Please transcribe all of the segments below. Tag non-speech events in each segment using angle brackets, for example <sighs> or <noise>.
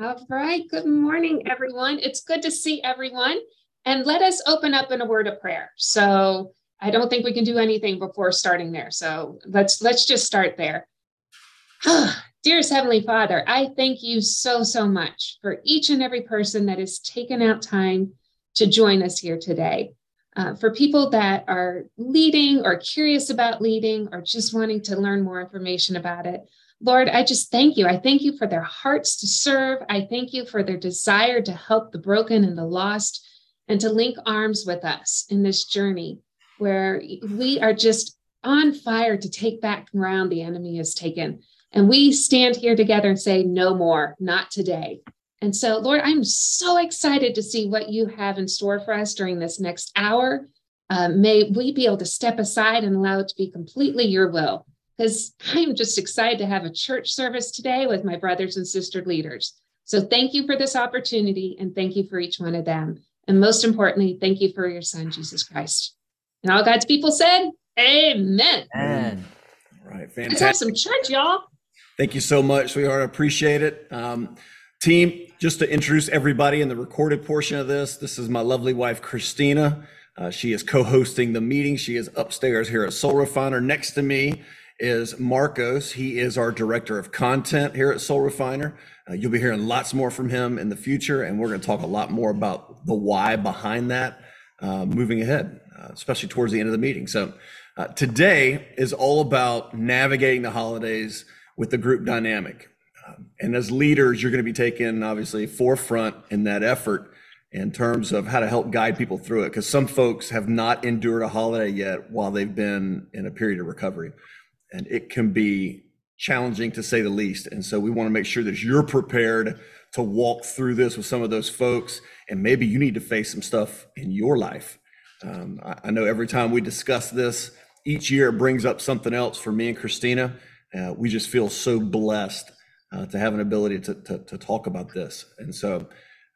All right. Good morning, everyone. It's good to see everyone. And let us open up in a word of prayer. So I don't think we can do anything before starting there. So let's let's just start there. <sighs> Dearest Heavenly Father, I thank you so, so much for each and every person that has taken out time to join us here today. Uh, for people that are leading or curious about leading or just wanting to learn more information about it, Lord, I just thank you. I thank you for their hearts to serve. I thank you for their desire to help the broken and the lost and to link arms with us in this journey where we are just on fire to take back ground the enemy has taken. And we stand here together and say, no more, not today. And so, Lord, I'm so excited to see what you have in store for us during this next hour. Uh, may we be able to step aside and allow it to be completely your will because <laughs> I'm just excited to have a church service today with my brothers and sister leaders. So thank you for this opportunity and thank you for each one of them. And most importantly, thank you for your son, Jesus Christ. And all God's people said, Amen. Amen. All right, Let's have some church, y'all. Thank you so much, sweetheart. I appreciate it. Um, team, just to introduce everybody in the recorded portion of this, this is my lovely wife, Christina. Uh, she is co-hosting the meeting. She is upstairs here at Soul Refiner. Next to me is Marcos. He is our director of content here at Soul Refiner. Uh, you'll be hearing lots more from him in the future, and we're going to talk a lot more about the why behind that uh, moving ahead, uh, especially towards the end of the meeting. So uh, today is all about navigating the holidays with the group dynamic. Um, and as leaders, you're going to be taking obviously forefront in that effort in terms of how to help guide people through it, because some folks have not endured a holiday yet while they've been in a period of recovery and it can be challenging to say the least. And so we want to make sure that you're prepared to walk through this with some of those folks. And maybe you need to face some stuff in your life. Um, I, I know every time we discuss this, each year it brings up something else for me and Christina. Uh, we just feel so blessed uh, to have an ability to, to, to talk about this. And so,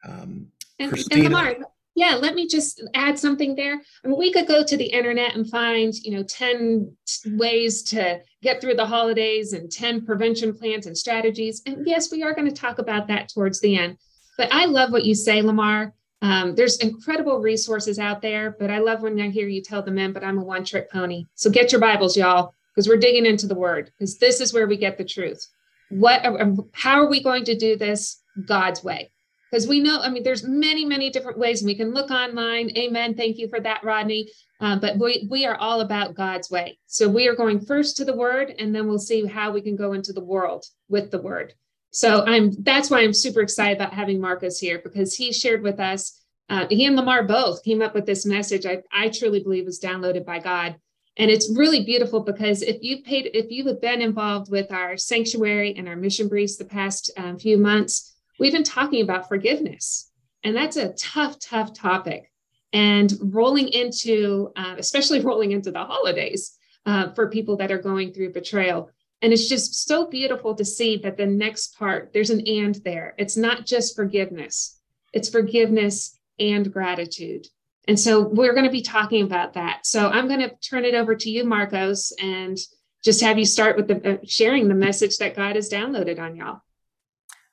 um, And, and Christina. Lamar, yeah, let me just add something there. I mean, we could go to the internet and find, you know, 10 ways to get through the holidays and 10 prevention plans and strategies. And yes, we are going to talk about that towards the end. But I love what you say, Lamar. Um, there's incredible resources out there, but I love when I hear you tell the men, but I'm a one trick pony. So get your Bibles, y'all, because we're digging into the word, because this is where we get the truth. What, how are we going to do this God's way? Because we know i mean there's many many different ways we can look online. Amen. Thank you for that rodney. Uh, but we we are all about god's way. So we are going first to the word and then we'll see how we can go into the world with the word. So i'm that's why i'm super excited about having marcos here because he shared with us uh, he and lamar both came up with this message I, I truly believe was downloaded by god. And it's really beautiful because if you've paid if you have been involved with our sanctuary and our mission briefs the past um, few months we've been talking about forgiveness and that's a tough tough topic. And rolling into uh, especially <laughs> rolling into the holidays uh, for people that are going through betrayal. And it's just so beautiful to see that the next part there's an and there. It's not just forgiveness. It's forgiveness and gratitude. And so we're going to be talking about that. So i'm going to turn it over to you marcos and just have you start with the uh, sharing the message that god has downloaded on y'all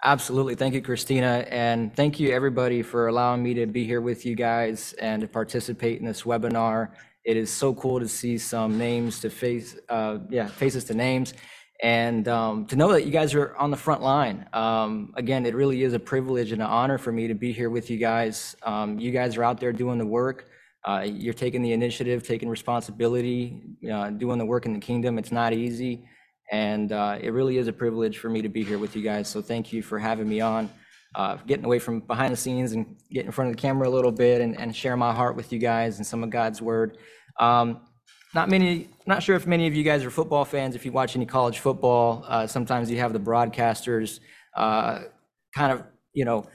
Absolutely. Thank you, Christina. And thank you, everybody, for allowing me to be here with you guys and to participate in this webinar. It is so cool to see some names to face, uh, yeah, faces to names, and um, to know that you guys are on the front line. Um, again, it really is a privilege and an honor for me to be here with you guys. Um, you guys are out there doing the work. Uh, you're taking the initiative, taking responsibility, uh, doing the work in the kingdom. It's not easy. And uh, it really is a privilege for me to be here with you guys. So thank you for having me on, uh, getting away from behind the scenes and getting in front of the camera a little bit and, and share my heart with you guys and some of God's word. Um, not many, not sure if many of you guys are football fans. If you watch any college football, uh, sometimes you have the broadcasters uh, kind of, you know,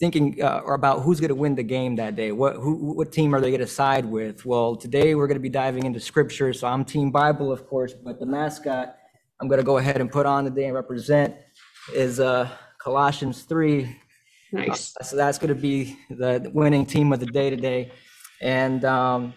thinking uh, about who's going to win the game that day. What who, what team are they going to side with? Well, today we're going to be diving into scripture. So I'm Team Bible, of course, but the mascot I'm going to go ahead and put on today and represent is uh, Colossians 3. nice So that's going to be the winning team of the day today. And um,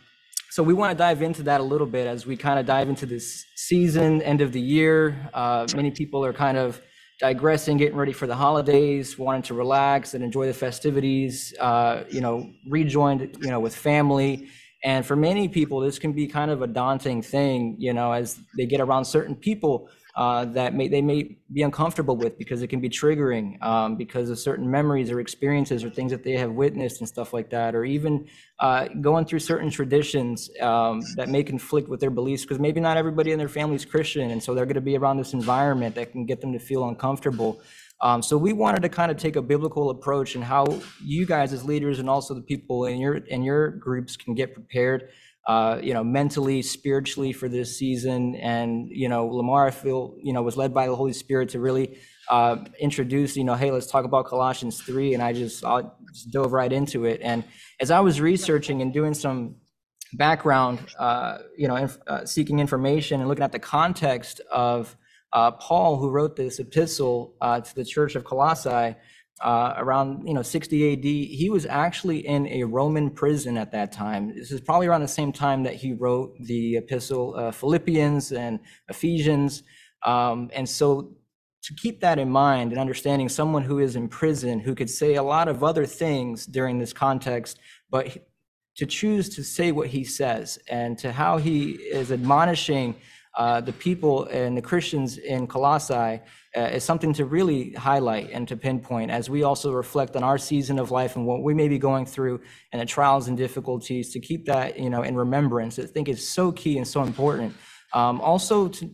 so we want to dive into that a little bit as we kind of dive into this season, end of the year. Uh, many people are kind of digressing, getting ready for the holidays, wanting to relax and enjoy the festivities, uh, you know, rejoined, you know, with family. And for many people, this can be kind of a daunting thing, you know, as they get around certain people uh, that may, they may be uncomfortable with because it can be triggering um, because of certain memories or experiences or things that they have witnessed and stuff like that, or even uh, going through certain traditions um, that may conflict with their beliefs because maybe not everybody in their family is Christian, and so they're going to be around this environment that can get them to feel uncomfortable. Um, so we wanted to kind of take a biblical approach and how you guys as leaders and also the people in your in your groups can get prepared uh, you know, mentally, spiritually for this season. And, you know, Lamar, I feel, you know, was led by the Holy Spirit to really uh, introduce, you know, hey, let's talk about Colossians 3. And I just, I just dove right into it. And as I was researching and doing some background, uh, you know, inf- uh, seeking information and looking at the context of uh, Paul, who wrote this epistle uh, to the church of Colossae, uh, around you know 60 AD. He was actually in a Roman prison at that time. This is probably around the same time that he wrote the epistle uh, Philippians and Ephesians. Um, and so to keep that in mind and understanding someone who is in prison who could say a lot of other things during this context, but to choose to say what he says and to how he is admonishing uh, the people and the Christians in Colossae uh, is something to really highlight and to pinpoint as we also reflect on our season of life and what we may be going through and the trials and difficulties to keep that you know in remembrance. I think is so key and so important. Um, also to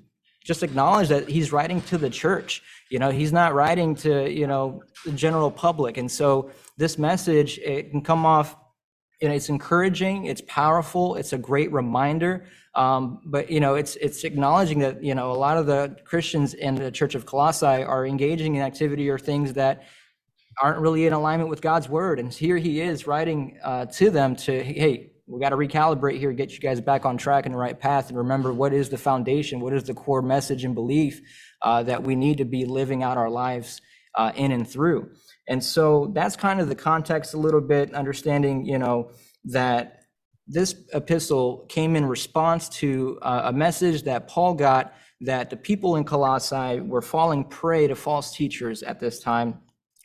just acknowledge that he's writing to the church. You know, he's not writing to you know the general public, and so this message it can come off. You know, it's encouraging, it's powerful, it's a great reminder um, but you know, it's it's acknowledging that you know a lot of the Christians in the Church of Colossae are engaging in activity or things that aren't really in alignment with God's word. And here he is writing uh, to them to, hey, we got to recalibrate here, get you guys back on track and the right path, and remember what is the foundation, what is the core message and belief uh, that we need to be living out our lives uh, in and through. And so that's kind of the context a little bit, understanding, you know, that this epistle came in response to uh, a message that Paul got that the people in Colossae were falling prey to false teachers at this time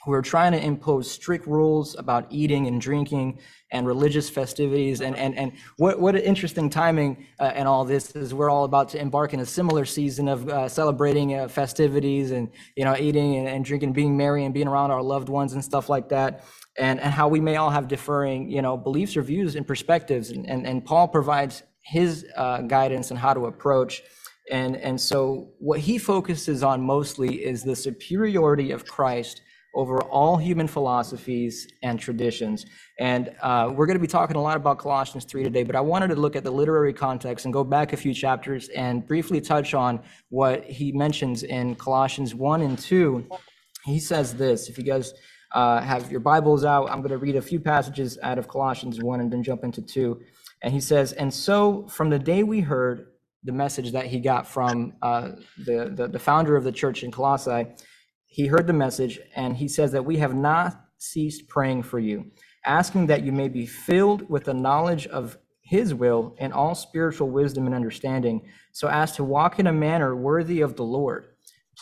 who were trying to impose strict rules about eating and drinking and religious festivities. And and and what what an interesting timing uh, and all this is we're all about to embark in a similar season of uh, celebrating uh, festivities and you know eating and, and drinking being merry and being around our loved ones and stuff like that and, and how we may all have differing, you know, beliefs or views and perspectives. And, and, and Paul provides his uh, guidance on how to approach. And, and so what he focuses on mostly is the superiority of Christ over all human philosophies and traditions. And uh, we're going to be talking a lot about Colossians 3 today, but I wanted to look at the literary context and go back a few chapters and briefly touch on what he mentions in Colossians 1 and 2. He says this, if you guys uh, have your Bibles out. I'm going to read a few passages out of Colossians 1 and then jump into 2. And he says, And so from the day we heard the message that he got from uh, the, the, the founder of the church in Colossae, he heard the message and he says that we have not ceased praying for you, asking that you may be filled with the knowledge of his will and all spiritual wisdom and understanding, so as to walk in a manner worthy of the Lord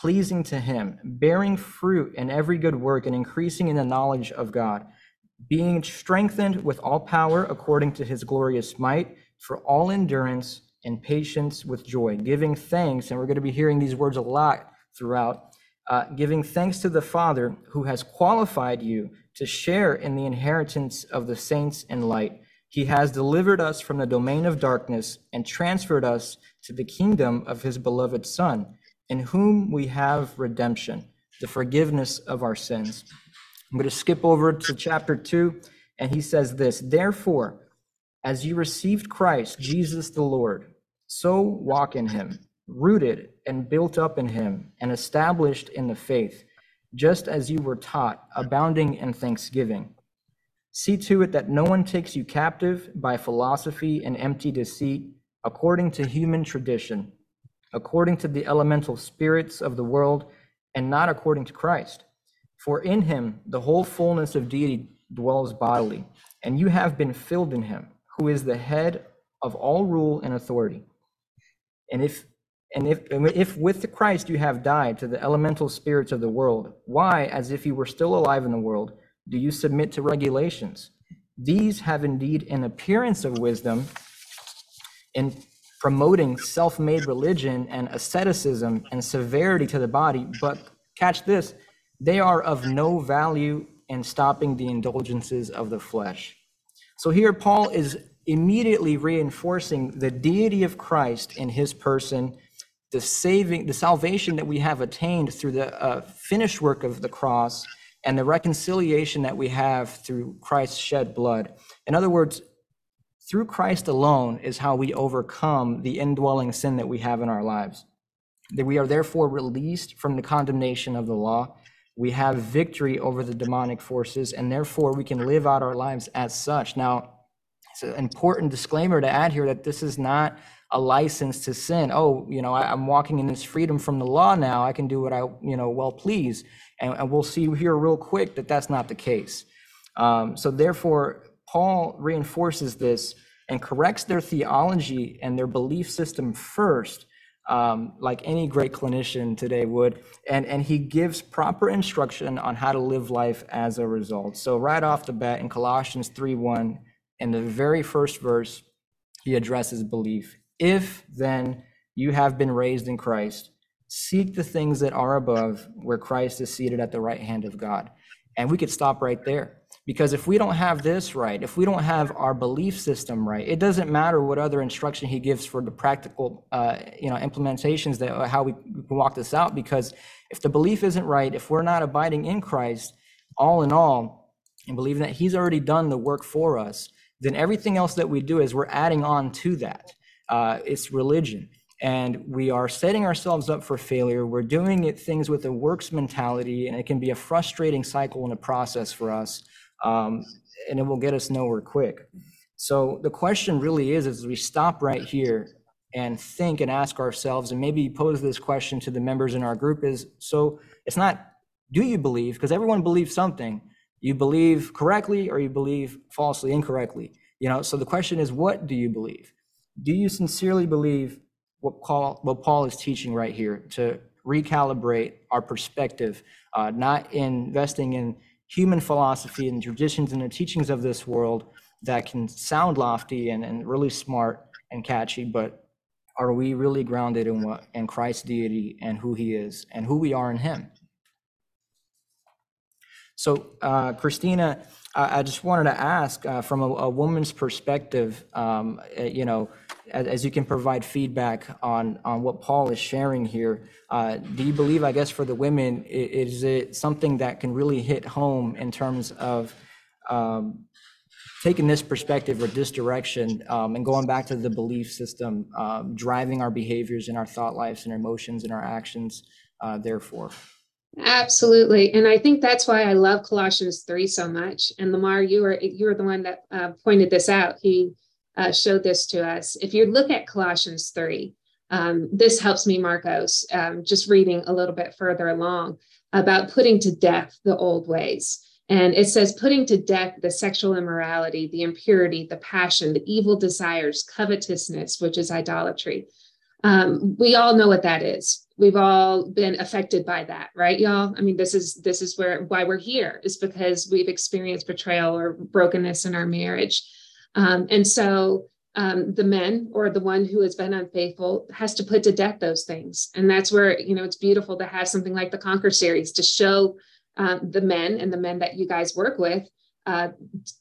pleasing to him, bearing fruit in every good work and increasing in the knowledge of God, being strengthened with all power according to his glorious might, for all endurance and patience with joy, giving thanks, and we're going to be hearing these words a lot throughout, uh, giving thanks to the Father who has qualified you to share in the inheritance of the saints in light. He has delivered us from the domain of darkness and transferred us to the kingdom of his beloved Son in whom we have redemption, the forgiveness of our sins. I'm going to skip over to chapter 2, and he says this Therefore, as you received Christ, Jesus the Lord, so walk in him, rooted and built up in him, and established in the faith, just as you were taught, abounding in thanksgiving. See to it that no one takes you captive by philosophy and empty deceit, according to human tradition according to the elemental spirits of the world, and not according to Christ. For in him the whole fullness of deity dwells bodily, and you have been filled in him, who is the head of all rule and authority. And if And if, if with the Christ you have died to the elemental spirits of the world, why, as if you were still alive in the world, do you submit to regulations? These have indeed an appearance of wisdom in promoting self made religion and asceticism and severity to the body, but catch this, they are of no value in stopping the indulgences of the flesh. So here, Paul is immediately reinforcing the deity of Christ in his person the saving, the salvation that we have attained through the uh, finished work of the cross and the reconciliation that we have through Christ's shed blood. In other words, through Christ alone is how we overcome the indwelling sin that we have in our lives. That we are therefore released from the condemnation of the law. We have victory over the demonic forces, and therefore we can live out our lives as such. Now, it's an important disclaimer to add here that this is not a license to sin. Oh, you know, I, am walking in this freedom from the law now. I can do what I, you know, well please. And, and we'll see here real quick that that's not the case. Um, so therefore, Paul reinforces this and corrects their theology and their belief system first, um, like any great clinician today would. And, and he gives proper instruction on how to live life as a result. So right off the bat in Colossians 3 1, in the very first verse, he addresses belief. If then you have been raised in Christ, seek the things that are above, where Christ is seated at the right hand of God. And we could stop right there. Because if we don't have this right, if we don't have our belief system right, it doesn't matter what other instruction he gives for the practical, uh, you know, implementations that uh, how we can walk this out. Because if the belief isn't right, if we're not abiding in Christ, all in all, and believing that He's already done the work for us, then everything else that we do is we're adding on to that uh, it's religion. And we are setting ourselves up for failure. We're doing it things with a works mentality, and it can be a frustrating cycle and a process for us, um, and it will get us nowhere quick. So the question really is, as we stop right here and think and ask ourselves, and maybe pose this question to the members in our group, is so it's not do you believe because everyone believes something. You believe correctly or you believe falsely incorrectly you know? So the question is what do you believe? Do you sincerely believe what Paul, what Paul is teaching right here to recalibrate our perspective, uh, not investing in human philosophy and traditions and the teachings of this world that can sound lofty and, and really smart and catchy, but are we really grounded in what in Christ's deity and who he is and who we are in him? So, uh, Christina, I just wanted to ask uh, from a, a, woman's perspective, um, uh, you know, as, as, you can provide feedback on, on what Paul is sharing here, uh, do you believe, I guess, for the women, is it something that can really hit home in terms of um, taking this perspective or this direction um, and going back to the belief system, um, driving our behaviors and our thought lives and our emotions and our actions, uh, therefore? Absolutely, and I think that's why I love Colossians three so much. And Lamar, you were you were the one that uh, pointed this out. He uh, showed this to us. If you look at Colossians three, um, this helps me, Marcos. Um, just reading a little bit further along about putting to death the old ways. And it says, putting to death the sexual immorality, the impurity, the passion, the evil desires, covetousness, which is idolatry. Um, we all know what that is. We've all been affected by that right y'all? I mean this is this is where why we're here is because we've experienced betrayal or brokenness in our marriage. Um, and so um, the men or the one who has been unfaithful has to put to death those things. And that's where you know it's beautiful to have something like the conquer series to show um, the men and the men that you guys work with uh,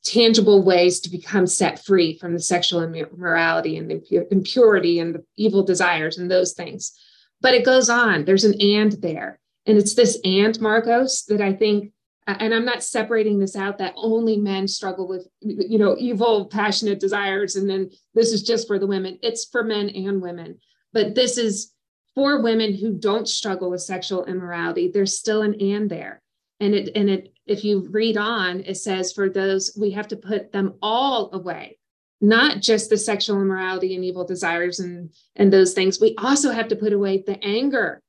tangible ways to become set free from the sexual immorality and the impurity and the evil desires and those things but it goes on. There's an and there. And it's this and, Marcos, that I think, and I'm not separating this out that only men struggle with, you know, evil, passionate desires. And then this is just for the women. It's for men and women. But this is for women who don't struggle with sexual immorality. There's still an and there. And it, and it, if you read on, it says for those, we have to put them all away. Not just the sexual immorality and evil desires and and those things. We also have to put away the anger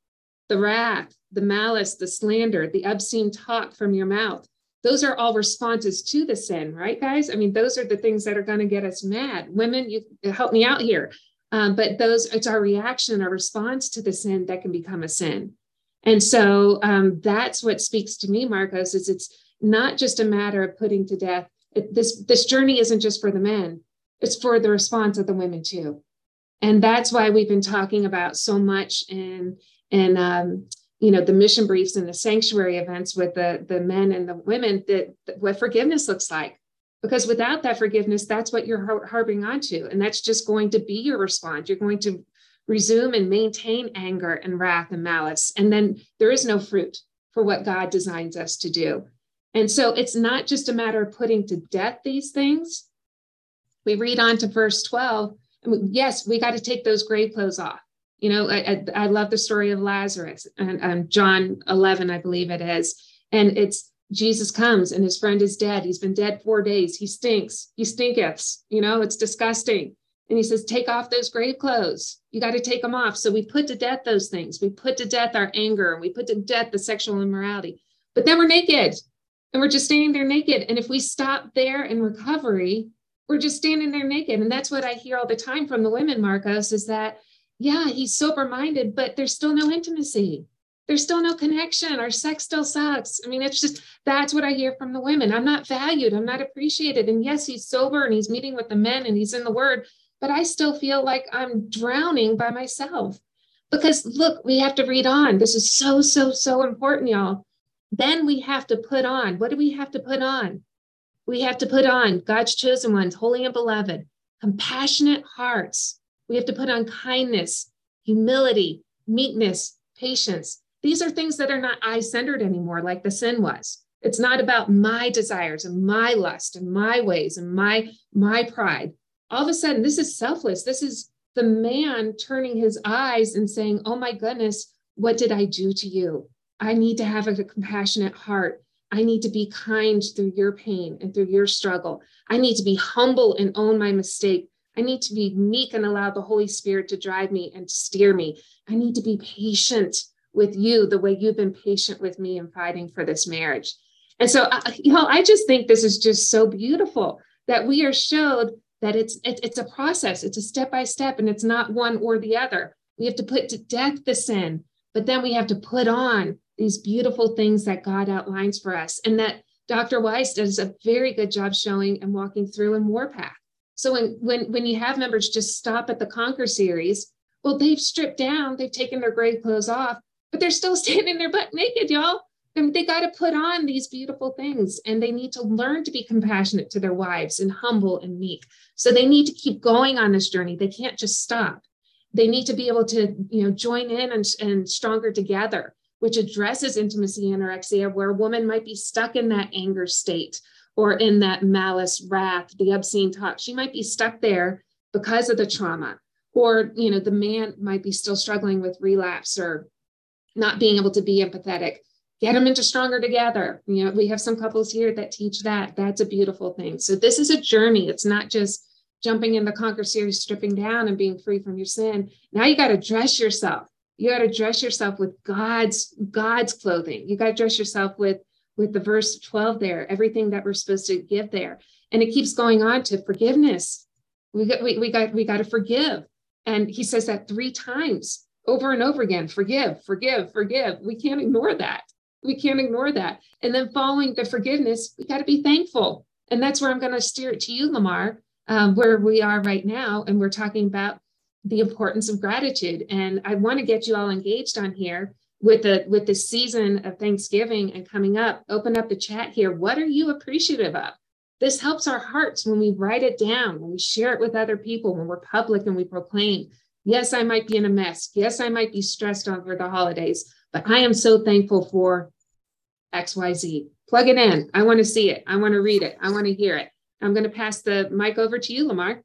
the wrath the malice the slander the obscene talk from your mouth. Those are all responses to the sin right guys? I mean those are the things that are going to get us mad. Women you help me out here. Um, but those, it's our reaction, our response to the sin that can become a sin. And so um, that's what speaks to me, Marcos, is it's not just a matter of putting to death. It, this this journey isn't just for the men; it's for the response of the women too. And that's why we've been talking about so much in in um, you know the mission briefs and the sanctuary events with the the men and the women that, that what forgiveness looks like because without that forgiveness that's what you're har- harboring onto and that's just going to be your response you're going to resume and maintain anger and wrath and malice and then there is no fruit for what god designs us to do and so it's not just a matter of putting to death these things we read on to verse 12 yes we got to take those grave clothes off you know, I, I, love the story of Lazarus and um, John 11, I believe it is. And it's Jesus comes and his friend is dead. He's been dead four days. He stinks. He stinketh. You know, it's disgusting. And he says, Take off those grave clothes. You got to take them off. So we put to death those things. We put to death our anger and we put to death the sexual immorality. But then we're naked and we're just standing there naked. And if we stop there in recovery, we're just standing there naked. And that's what I hear all the time from the women, Marcos, is that yeah, he's sober minded, but there's still no intimacy. There's still no connection. Our sex still sucks. I mean, it's just that's what I hear from the women. I'm not valued. I'm not appreciated. And yes, he's sober and he's meeting with the men and he's in the word, but I still feel like I'm drowning by myself. Because look, we have to read on. This is so, so, so important, y'all. Then we have to put on. What do we have to put on? We have to put on God's chosen ones, holy and beloved, compassionate hearts, we have to put on kindness, humility, meekness, patience. These are things that are not I centered anymore, like the sin was. It's not about my desires and my lust and my ways and my my pride. All of a sudden, this is selfless. This is the man turning his eyes and saying, Oh my goodness, what did I do to you? I need to have a compassionate heart. I need to be kind through your pain and through your struggle. I need to be humble and own my mistake I need to be meek and allow the Holy Spirit to drive me and steer me. I need to be patient with you the way you've been patient with me in fighting for this marriage. And so, uh, you know, I just think this is just so beautiful that we are showed that it's it, it's a process, it's a step by step, and it's not one or the other. We have to put to death the sin, but then we have to put on these beautiful things that God outlines for us, and that Dr. Weiss does a very good job showing and walking through in Warpath. So when when when you have members just stop at the Conquer series, well, they've stripped down, they've taken their grave clothes off, but they're still <laughs> standing there butt naked, y'all. And they got to put on these beautiful things and they need to learn to be compassionate to their wives and humble and meek. So they need to keep going on this journey. They can't just stop. They need to be able to, you know, join in and, and stronger together, which addresses intimacy anorexia, where a woman might be stuck in that anger state or in that malice, wrath, the obscene talk. She might be stuck there because of the trauma. Or, you know, the man might be still struggling with relapse or not being able to be empathetic. Get them into stronger together. You know, we have some couples here that teach that. That's a beautiful thing. So this is a journey. It's not just jumping in the conquer series, stripping down and being free from your sin. Now you got to dress yourself. You got to dress yourself with God's God's clothing. You got to dress yourself with with the verse 12 there, everything that we're supposed to give there. And it keeps going on to forgiveness. We got, we, we got, we got to forgive. And he says that three times over and over again forgive, forgive, forgive. We can't ignore that. We can't ignore that. And then following the forgiveness, we got to be thankful. And that's where I'm going to steer it to you, Lamar, um, where we are right now. And we're talking about the importance of gratitude. And I want to get you all engaged on here with the with the season of Thanksgiving and coming up, open up the chat here. What are you appreciative of? This helps our hearts when we write it down, when we share it with other people, when we're public and we proclaim, yes, I might be in a mess. Yes, I might be stressed over the holidays, but I am so thankful for XYZ. Plug it in. I want to see it. I want to read it. I want to hear it. I'm going to pass the mic over to you, Lamar.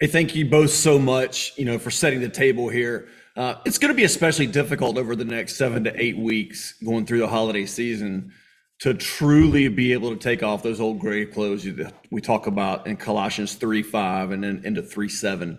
Hey, thank you both so much, you know, for setting the table here. Uh, it's going to be especially difficult over the next seven to eight weeks going through the holiday season to truly be able to take off those old grave clothes that we talk about in Colossians 3 5 and then into 3 7.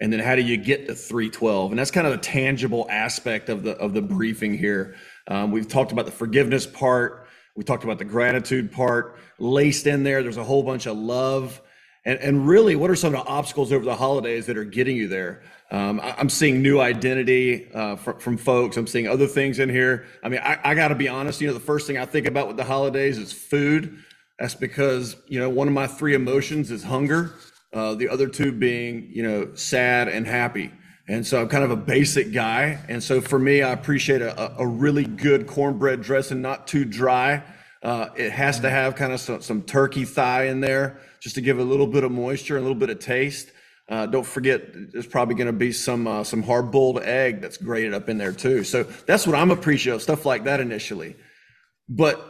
And then how do you get to 312? And that's kind of a tangible aspect of the of the briefing here. Um, we've talked about the forgiveness part. We talked about the gratitude part. Laced in there, there's a whole bunch of love And, and really, what are some of the obstacles over the holidays that are getting you there? Um, I, am seeing new identity uh, from, from folks. I'm seeing other things in here. I mean, I, I got to be honest. You know, the first thing I think about with the holidays is food. That's because you know one of my three emotions is hunger. Uh, the other two being you know sad and happy. And so I'm kind of a basic guy. And so for me, I appreciate a, a really good cornbread dressing, not too dry. Uh, it has to have kind of some, some turkey thigh in there just to give a little bit of moisture, and a little bit of taste. Uh, don't forget, there's probably going to be some uh, some hard boiled egg that's grated up in there too. So that's what I'm appreciative of, stuff like that initially. But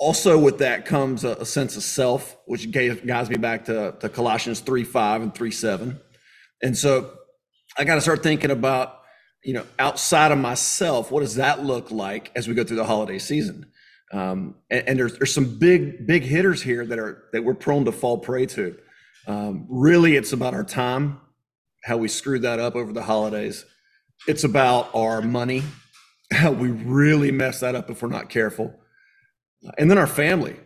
also with that comes a, a sense of self, which guides me back to, to Colossians 3 5 and 3 7. And so I got to start thinking about, you know, outside of myself, what does that look like as we go through the holiday season? Um, and, and there's, there's some big, big hitters here that are that we're prone to fall prey to. Um, really, it's about our time, how we screwed that up over the holidays. It's about our money, how we really mess that up if we're not careful. And then our family.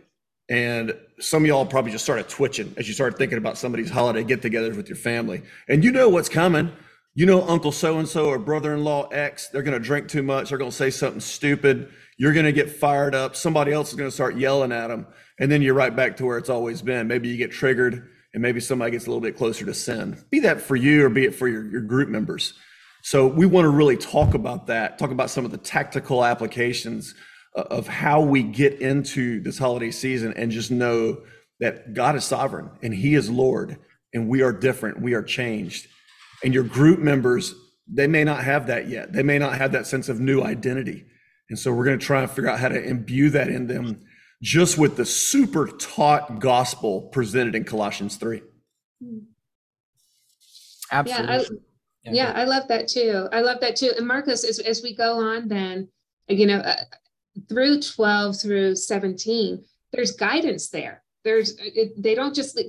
And some of y'all probably just started twitching as you started thinking about somebody's holiday get togethers with your family. And you know what's coming you know, Uncle so and so or brother in law X, they're going to drink too much. They're going to say something stupid. You're going to get fired up. Somebody else is going to start yelling at them. And then you're right back to where it's always been. Maybe you get triggered and maybe somebody gets a little bit closer to sin. Be that for you or be it for your, your group members. So we want to really talk about that, talk about some of the tactical applications of how we get into this holiday season and just know that God is sovereign and He is Lord and we are different. We are changed and your group members, they may not have that yet. They may not have that sense of new identity. And so we're going to try and figure out how to imbue that in them just with the super taught gospel presented in Colossians 3. Absolutely. Yeah, I, yeah, I love that too. I love that too. And Marcos, as, as we go on, then, you know, uh, through 12 through 17, there's guidance there. There's, it, they don't just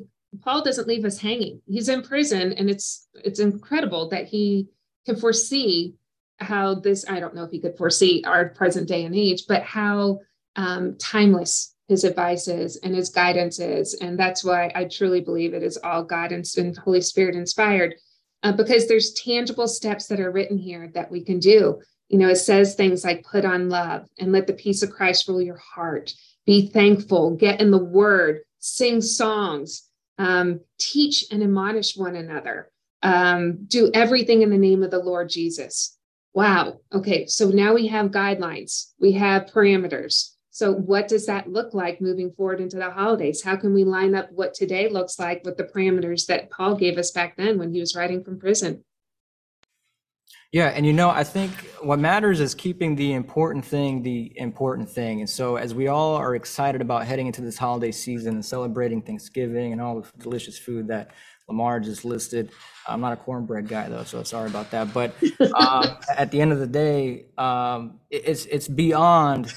Paul doesn't leave us hanging. He's in prison, and it's it's incredible that he can foresee how this. I don't know if he could foresee our present day and age, but how um, timeless his advice is and his guidance is, and that's why I truly believe it is all guidance and Holy Spirit inspired, uh, because there's tangible steps that are written here that we can do. You know, it says things like put on love and let the peace of Christ rule your heart. Be thankful, get in the word, sing songs, um, teach and admonish one another, um, do everything in the name of the Lord Jesus. Wow. Okay. So now we have guidelines, we have parameters. So, what does that look like moving forward into the holidays? How can we line up what today looks like with the parameters that Paul gave us back then when he was writing from prison? Yeah, and you know, I think what matters is keeping the important thing the important thing. And so, as we all are excited about heading into this holiday season and celebrating Thanksgiving and all the delicious food that Lamar just listed, I'm not a cornbread guy though, so sorry about that. But <laughs> um, at the end of the day, um, it's it's beyond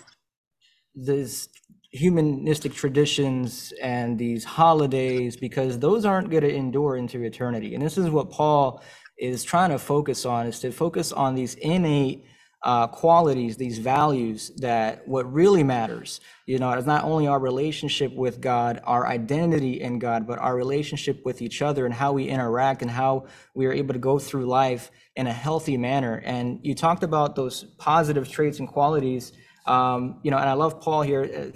this humanistic traditions and these holidays because those aren't going to endure into eternity. And this is what Paul is trying to focus on is to focus on these innate uh, qualities, these values that what really matters, you know, it's not only our relationship with God, our identity in God, but our relationship with each other and how we interact and how we are able to go through life in a healthy manner. And you talked about those positive traits and qualities. Um, you know, and I love Paul here.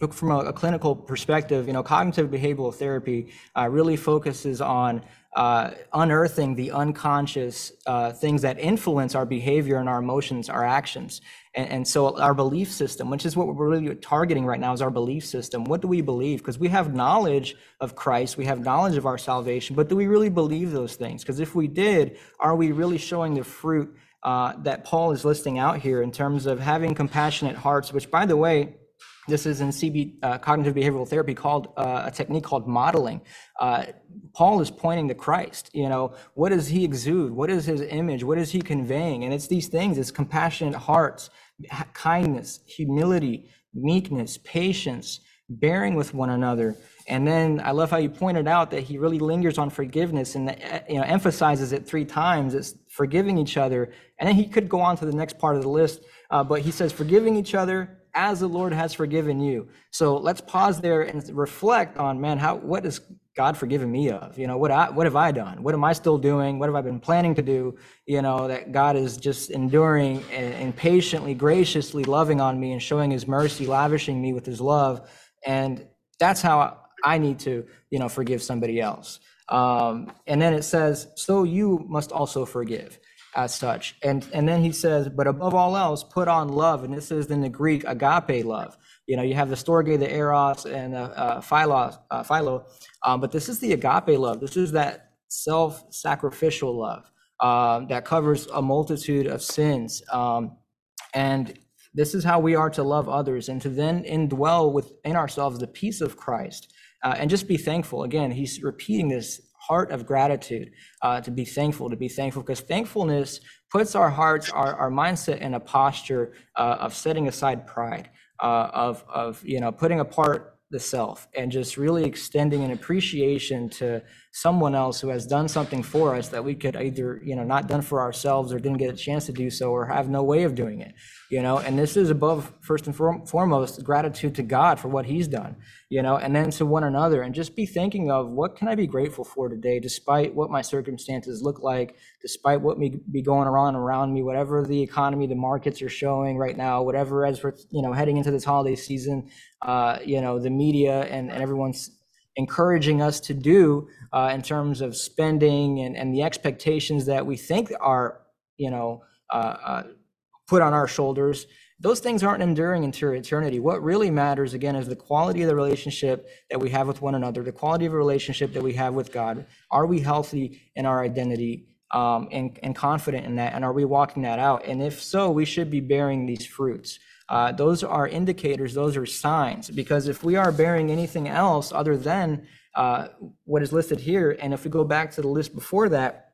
Uh, from a, a, clinical perspective, you know, cognitive behavioral therapy uh, really focuses on uh, unearthing the unconscious uh, things that influence our behavior and our emotions, our actions. And, and, so our belief system, which is what we're really targeting right now, is our belief system. What do we believe? Because we have knowledge of Christ, we have knowledge of our salvation, but do we really believe those things? Because if we did, are we really showing the fruit uh, that Paul is listing out here in terms of having compassionate hearts, which, by the way, this is in CB, uh, cognitive behavioral therapy called uh, a technique called modeling. Uh, Paul is pointing to Christ. You know, what does he exude? What is his image? What is he conveying? And it's these things: it's compassionate hearts, kindness, humility, meekness, patience, bearing with one another. And then I love how you pointed out that he really lingers on forgiveness and you know emphasizes it three times. It's forgiving each other, and then he could go on to the next part of the list, uh, but he says forgiving each other as the Lord has forgiven you. So let's pause there and reflect on, man, how what is God forgiven me of? You know, what I what have I done? What am I still doing? What have I been planning to do? You know, that God is just enduring and, and patiently, graciously loving on me and showing his mercy, lavishing me with his love. And that's how I need to, you know, forgive somebody else. Um, and then it says, so you must also forgive as such. And, and then he says, but above all else, put on love. And this is in the Greek, agape love. You know, you have the storge, the eros, and the uh, philo, uh, philo. Um, but this is the agape love. This is that self-sacrificial love uh, that covers a multitude of sins. Um, and this is how we are to love others and to then indwell within ourselves the peace of Christ uh, and just be thankful. Again, he's repeating this heart of gratitude uh, to be thankful, to be thankful, because thankfulness puts our hearts, our, our mindset in a posture uh, of setting aside pride, uh, of, of, you know, putting apart the self and just really extending an appreciation to someone else who has done something for us that we could either you know not done for ourselves or didn't get a chance to do so or have no way of doing it you know? And this is above first and foremost gratitude to god for what he's done you know? And then to one another and just be thinking of what can i be grateful for today despite what my circumstances look like despite what may be going on around me whatever the economy the markets are showing right now whatever as we're you know heading into this holiday season uh, you know the media and, and everyone's encouraging us to do uh, in terms of spending and, and the expectations that we think are, you know, uh, uh, put on our shoulders. Those things aren't enduring into eternity. What really matters, again, is the quality of the relationship that we have with one another, the quality of the relationship that we have with God. Are we healthy in our identity um, and, and confident in that? And are we walking that out? And if so, we should be bearing these fruits. Uh, those are indicators, those are signs, because if we are bearing anything else other than uh, what is listed here, and if we go back to the list before that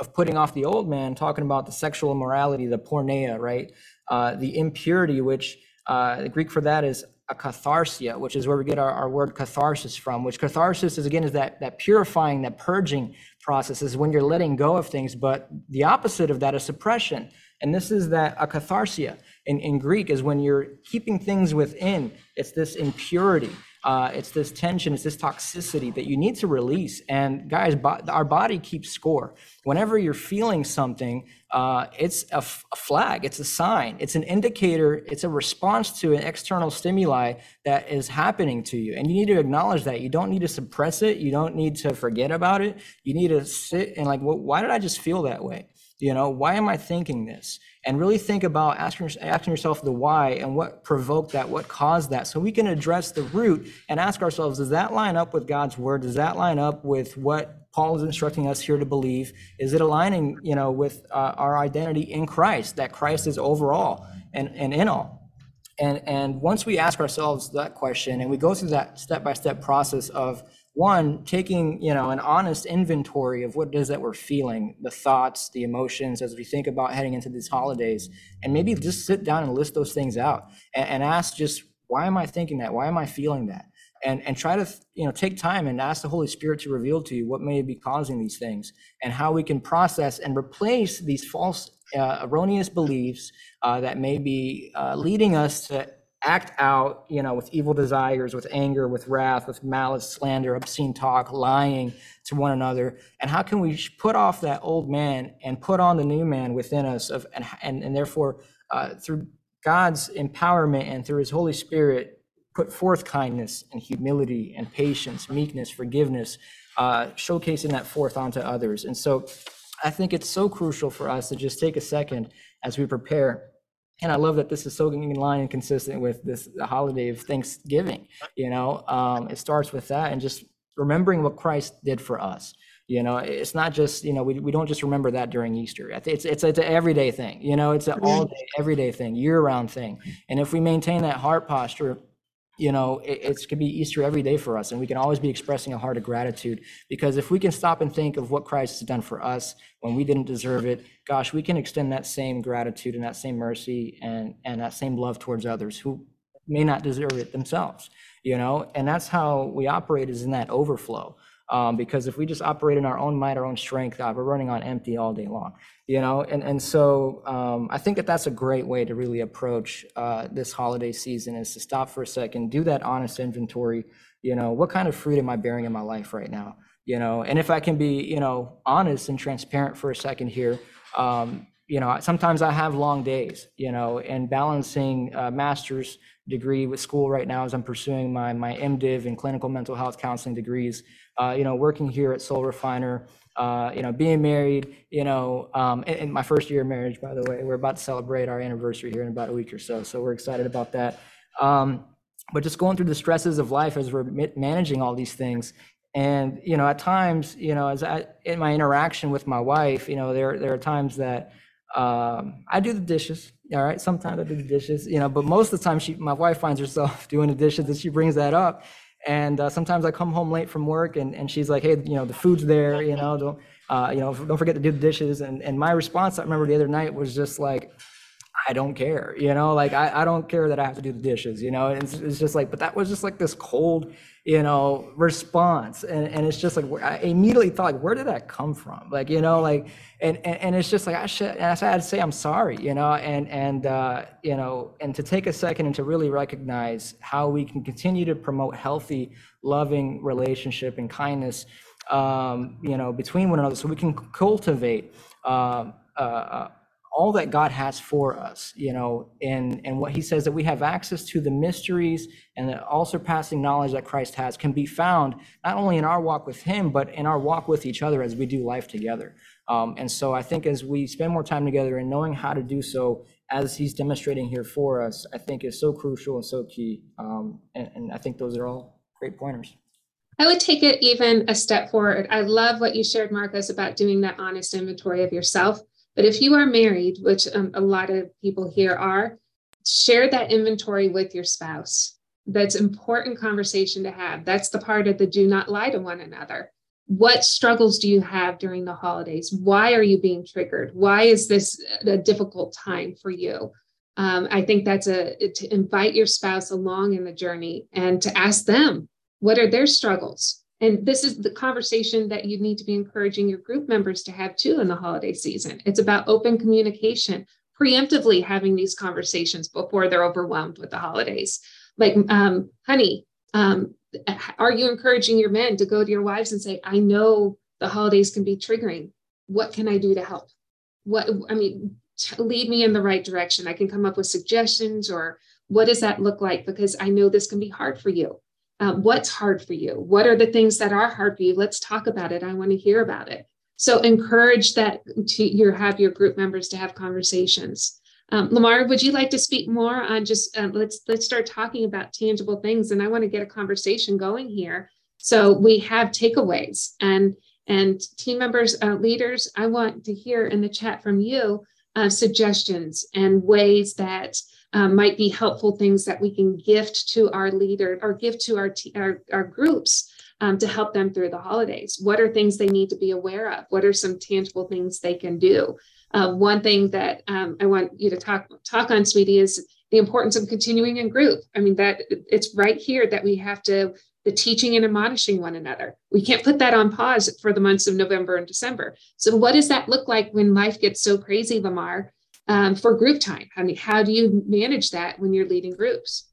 of putting off the old man, talking about the sexual immorality, the porneia, right? Uh, the impurity, which uh, the Greek for that is akatharsia, which is where we get our, our word catharsis from, which catharsis is again is that that purifying, that purging process is when you're letting go of things, but the opposite of that is suppression. And this is that akatharsia in, in Greek is when you're keeping things within. It's this impurity. Uh, it's this tension, it's this toxicity that you need to release. And guys, bo- our body keeps score. Whenever you're feeling something, uh, it's a, f- a flag, it's a sign, it's an indicator, it's a response to an external stimuli that is happening to you. And you need to acknowledge that. You don't need to suppress it, you don't need to forget about it. You need to sit and, like, well, why did I just feel that way? You know, why am I thinking this? And really think about asking, asking yourself the why and what provoked that, what caused that, so we can address the root and ask ourselves, does that line up with God's word? Does that line up with what Paul is instructing us here to believe? Is it aligning, you know, with uh, our identity in Christ, that Christ is overall and, and in all? And, and once we ask ourselves that question and we go through that step-by-step process of one taking you know an honest inventory of what it is that we're feeling the thoughts the emotions as we think about heading into these holidays and maybe just sit down and list those things out and, and ask just why am i thinking that? Why am i feeling that? And and try to you know take time and ask the holy spirit to reveal to you what may be causing these things and how we can process and replace these false uh, erroneous beliefs uh, that may be uh, leading us to act out, you know, with evil desires, with anger, with wrath, with malice, slander, obscene talk, lying to one another? And how can we put off that old man and put on the new man within us of and and, and therefore uh, through God's empowerment and through his Holy Spirit put forth kindness and humility and patience, meekness, forgiveness, uh, showcasing that forth onto others. And so I think it's so crucial for us to just take a second as we prepare and I love that this is so in line and consistent with this holiday of Thanksgiving. You know, um, it starts with that and just remembering what Christ did for us. You know, it's not just you know we, we don't just remember that during Easter. It's it's it's an everyday thing. You know, it's an all day, everyday thing, year round thing. And if we maintain that heart posture you know, it, it's could be Easter every day for us, and we can always be expressing a heart of gratitude. Because if we can stop and think of what Christ has done for us when we didn't deserve it, gosh, we can extend that same gratitude and that same mercy and and that same love towards others who may not deserve it themselves. You know, and that's how we operate is in that overflow. Um, because if we just operate in our own might, our own strength, uh, we're running on empty all day long, you know? And, and so um, I think that that's a great way to really approach uh, this holiday season is to stop for a second, do that honest inventory. You know, what kind of fruit am I bearing in my life right now? You know, and if I can be, you know, honest and transparent for a second here, um, you know, sometimes I have long days, you know, and balancing a master's degree with school right now as I'm pursuing my my MDiv and clinical mental health counseling degrees. Uh, you know, working here at Soul Refiner, uh, you know, being married, you know, um, my first year of marriage, by the way, we're about to celebrate our anniversary here in about a week or so, so we're excited about that. Um, but just going through the stresses of life as we're managing all these things, and you know, at times, you know, as I in my interaction with my wife, you know, there there are times that um, I do the dishes. All right, sometimes I do the dishes, you know, but most of the time, she, my wife finds herself <laughs> doing the dishes, and she brings that up. And uh, sometimes I come home late from work, and, and she's like, "Hey, you know, the food's there, you know, don't, uh, you know, don't forget to do the dishes." And and my response, I remember the other night, was just like, I don't care, you know, like I, I don't care that I have to do the dishes, you know, it's, it's just like, but that was just like this cold, you know, response. And, and it's just like, I immediately thought like, where did that come from? Like, you know, like, and, and, and it's just like, I should, and I had to say, I'm sorry, you know, and, and, uh, you know, and to take a second and to really recognize how we can continue to promote healthy, loving relationship and kindness, um, you know, between one another so we can cultivate, uh, uh, all that God has for us, you know, and, and what he says that we have access to the mysteries and the all surpassing knowledge that Christ has can be found not only in our walk with him, but in our walk with each other as we do life together. Um, and so I think as we spend more time together and knowing how to do so as he's demonstrating here for us, I think is so crucial and so key. Um, and, and I think those are all great pointers. I would take it even a step forward. I love what you shared, Marcos, about doing that honest inventory of yourself but if you are married, which um, a lot of people here are, share that inventory with your spouse. That's important conversation to have. That's the part of the do not lie to one another. What struggles do you have during the holidays? Why are you being triggered? Why is this a difficult time for you? Um, I think that's a to invite your spouse along in the journey and to ask them what are their struggles and this is the conversation that you need to be encouraging your group members to have too in the holiday season. It's about open communication, preemptively having these conversations before they're overwhelmed with the holidays. Like, um, honey, um, are you encouraging your men to go to your wives and say, I know the holidays can be triggering. What can I do to help? What, I mean, lead me in the right direction. I can come up with suggestions or what does that look like? Because I know this can be hard for you um, what's hard for you? What are the things that are hard for you? Let's talk about it. I want to hear about it. So encourage that to your have your group members to have conversations. Um, lamar would you like to speak more on just uh, let's let's start talking about tangible things and i want to get a conversation going here. So we have takeaways and and team members uh, leaders i want to hear in the chat from you uh, suggestions and ways that um, might be helpful things that we can gift to our leader or give to our, t- our, our groups um, to help them through the holidays. What are things they need to be aware of? What are some tangible things they can do? Uh, one thing that um, I want you to talk talk on, sweetie, is the importance of continuing in group. I mean that it's right here that we have to the teaching and admonishing one another. We can't put that on pause for the months of November and December. So, what does that look like when life gets so crazy, Lamar? um, for group time? I mean, how do you manage that when you're leading groups?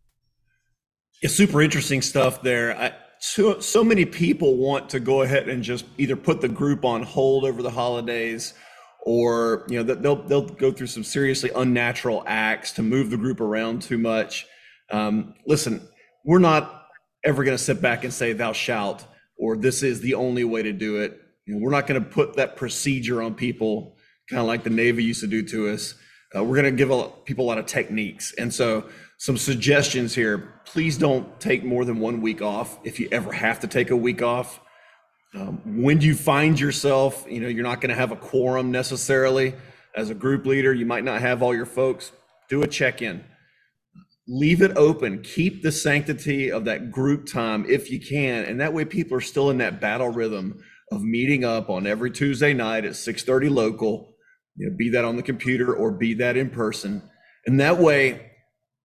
It's super interesting stuff there. I, so, so many people want to go ahead and just either put the group on hold over the holidays or you know they'll they'll go through some seriously unnatural acts to move the group around too much. Um, listen, we're not ever going to sit back and say "thou shalt" or "this is the only way to do it." You know, we're not going to put that procedure on people, kind of like the Navy used to do to us. Uh, we're going to give a, people a lot of techniques. And so, some suggestions here please don't take more than one week off if you ever have to take a week off. Um, when you find yourself, you know, you're not going to have a quorum necessarily as a group leader, you might not have all your folks, do a check in. Leave it open. Keep the sanctity of that group time if you can. And that way people are still in that battle rhythm of meeting up on every Tuesday night at 6:30 local you know, be that on the computer or be that in person. And that way,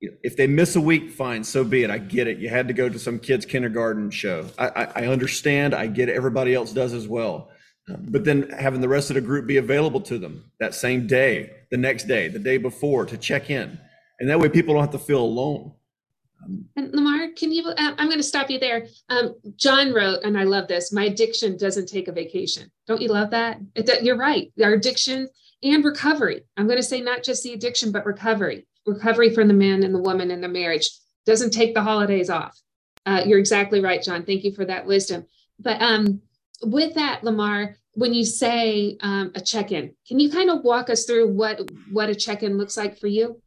if they miss a week, fine, so be it. I get it. You had to go to some kid's kindergarten show. I, I, I understand. I get it. Everybody else does as well. Um, but then having the rest of the group be available to them that same day, the next day, the day before to check in. And that way people don't have to feel alone. And Lamar, can you? Uh, I'm going to stop you there. Um, John wrote, and I love this. My addiction doesn't take a vacation. Don't you love that? It, you're right. Our addiction and recovery. I'm going to say not just the addiction, but recovery. Recovery from the man and the woman in the marriage doesn't take the holidays off. Uh, you're exactly right, John. Thank you for that wisdom. But um, with that, Lamar, when you say um, a check-in, can you kind of walk us through what what a check-in looks like for you?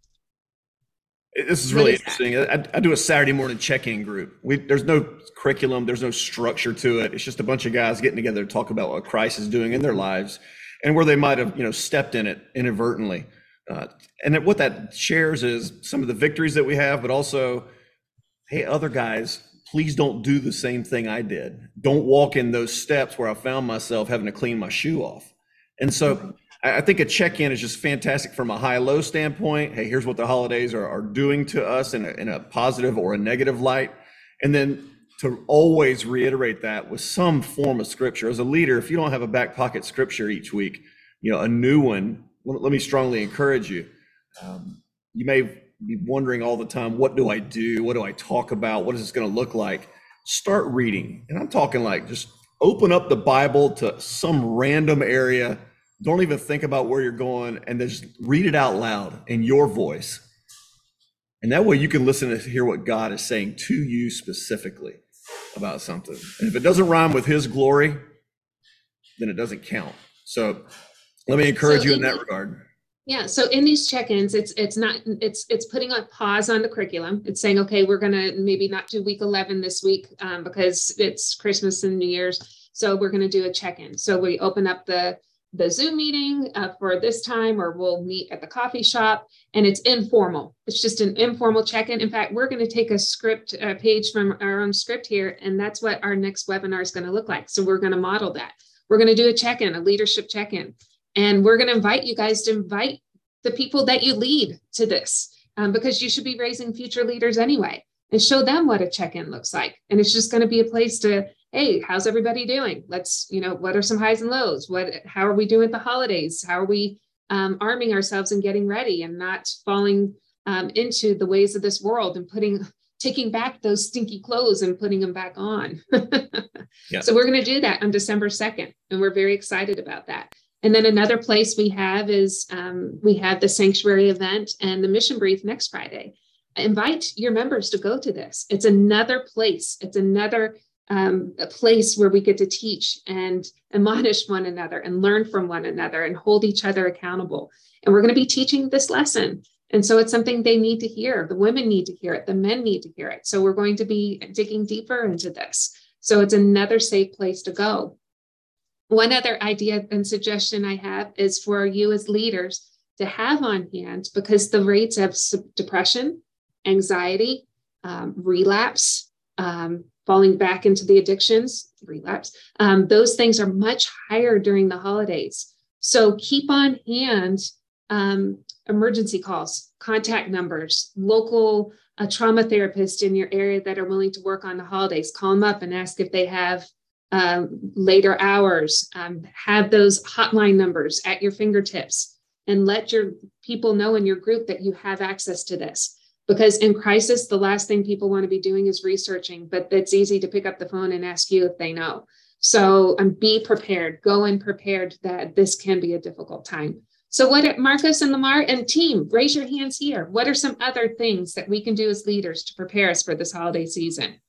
This is really interesting. I, I, do a Saturday morning check-in group. We, there's no curriculum, there's no structure to it. It's just a bunch of guys getting together to talk about what Christ is doing in their lives and where they might have, you know, stepped in it inadvertently. Uh, and what that shares is some of the victories that we have, but also, hey, other guys, please don't do the same thing I did. Don't walk in those steps where I found myself having to clean my shoe off. And so I think a check-in is just fantastic from a high-low standpoint. Hey, here's what the holidays are, are doing to us in a, in a positive or a negative light. And then to always reiterate that with some form of scripture. As a leader, if you don't have a back pocket scripture each week, you know, a new one, let me strongly encourage you. Um, you may be wondering all the time, what do I do? What do I talk about? What is this going to look like? Start reading. And I'm talking like just open up the Bible to some random area don't even think about where you're going and just read it out loud in your voice. And that way you can listen to hear what God is saying to you specifically about something. And if it doesn't rhyme with his glory, then it doesn't count. So let me encourage so you in, in that regard. Yeah. So in these check-ins, it's it's not it's it's putting a pause on the curriculum. It's saying, okay, we're gonna maybe not do week 11 this week um, because it's Christmas and New Year's. So we're gonna do a check-in. So we open up the the Zoom meeting uh, for this time, or we'll meet at the coffee shop. And it's informal. It's just an informal check in. In fact, we're going to take a script a page from our own script here, and that's what our next webinar is going to look like. So we're going to model that. We're going to do a check in, a leadership check in. And we're going to invite you guys to invite the people that you lead to this um, because you should be raising future leaders anyway and show them what a check in looks like. And it's just going to be a place to hey how's everybody doing? Let's you know what are some highs and lows? What how are we doing at the holidays? How are we um, arming ourselves and getting ready and not falling um, into the ways of this world and putting taking back those stinky clothes and putting them back on? <laughs> Yeah. so we're going to do that on december 2nd and we're very excited about that. And then another place we have is um, we have the sanctuary event and the mission brief next friday. Invite your members to go to this. It's another place. It's another um, a place where we get to teach and admonish one another and learn from one another and hold each other accountable. And we're going to be teaching this lesson. And so it's something they need to hear. The women need to hear it. The men need to hear it. So we're going to be digging deeper into this. So it's another safe place to go. One other idea and suggestion I have is for you as leaders to have on hand because the rates of depression, anxiety, um, relapse, um, falling back into the addictions, relapse, um, those things are much higher during the holidays. So keep on hand um, emergency calls, contact numbers, local uh, trauma therapists in your area that are willing to work on the holidays. Call them up and ask if they have um, later hours. Um, have those hotline numbers at your fingertips and let your people know in your group that you have access to this because in crisis the last thing people want to be doing is researching but it's easy to pick up the phone and ask you if they know. So um, be prepared. Go in prepared that this can be a difficult time. So what marcos and lamar and team raise your hands here. What are some other things that we can do as leaders to prepare us for this holiday season?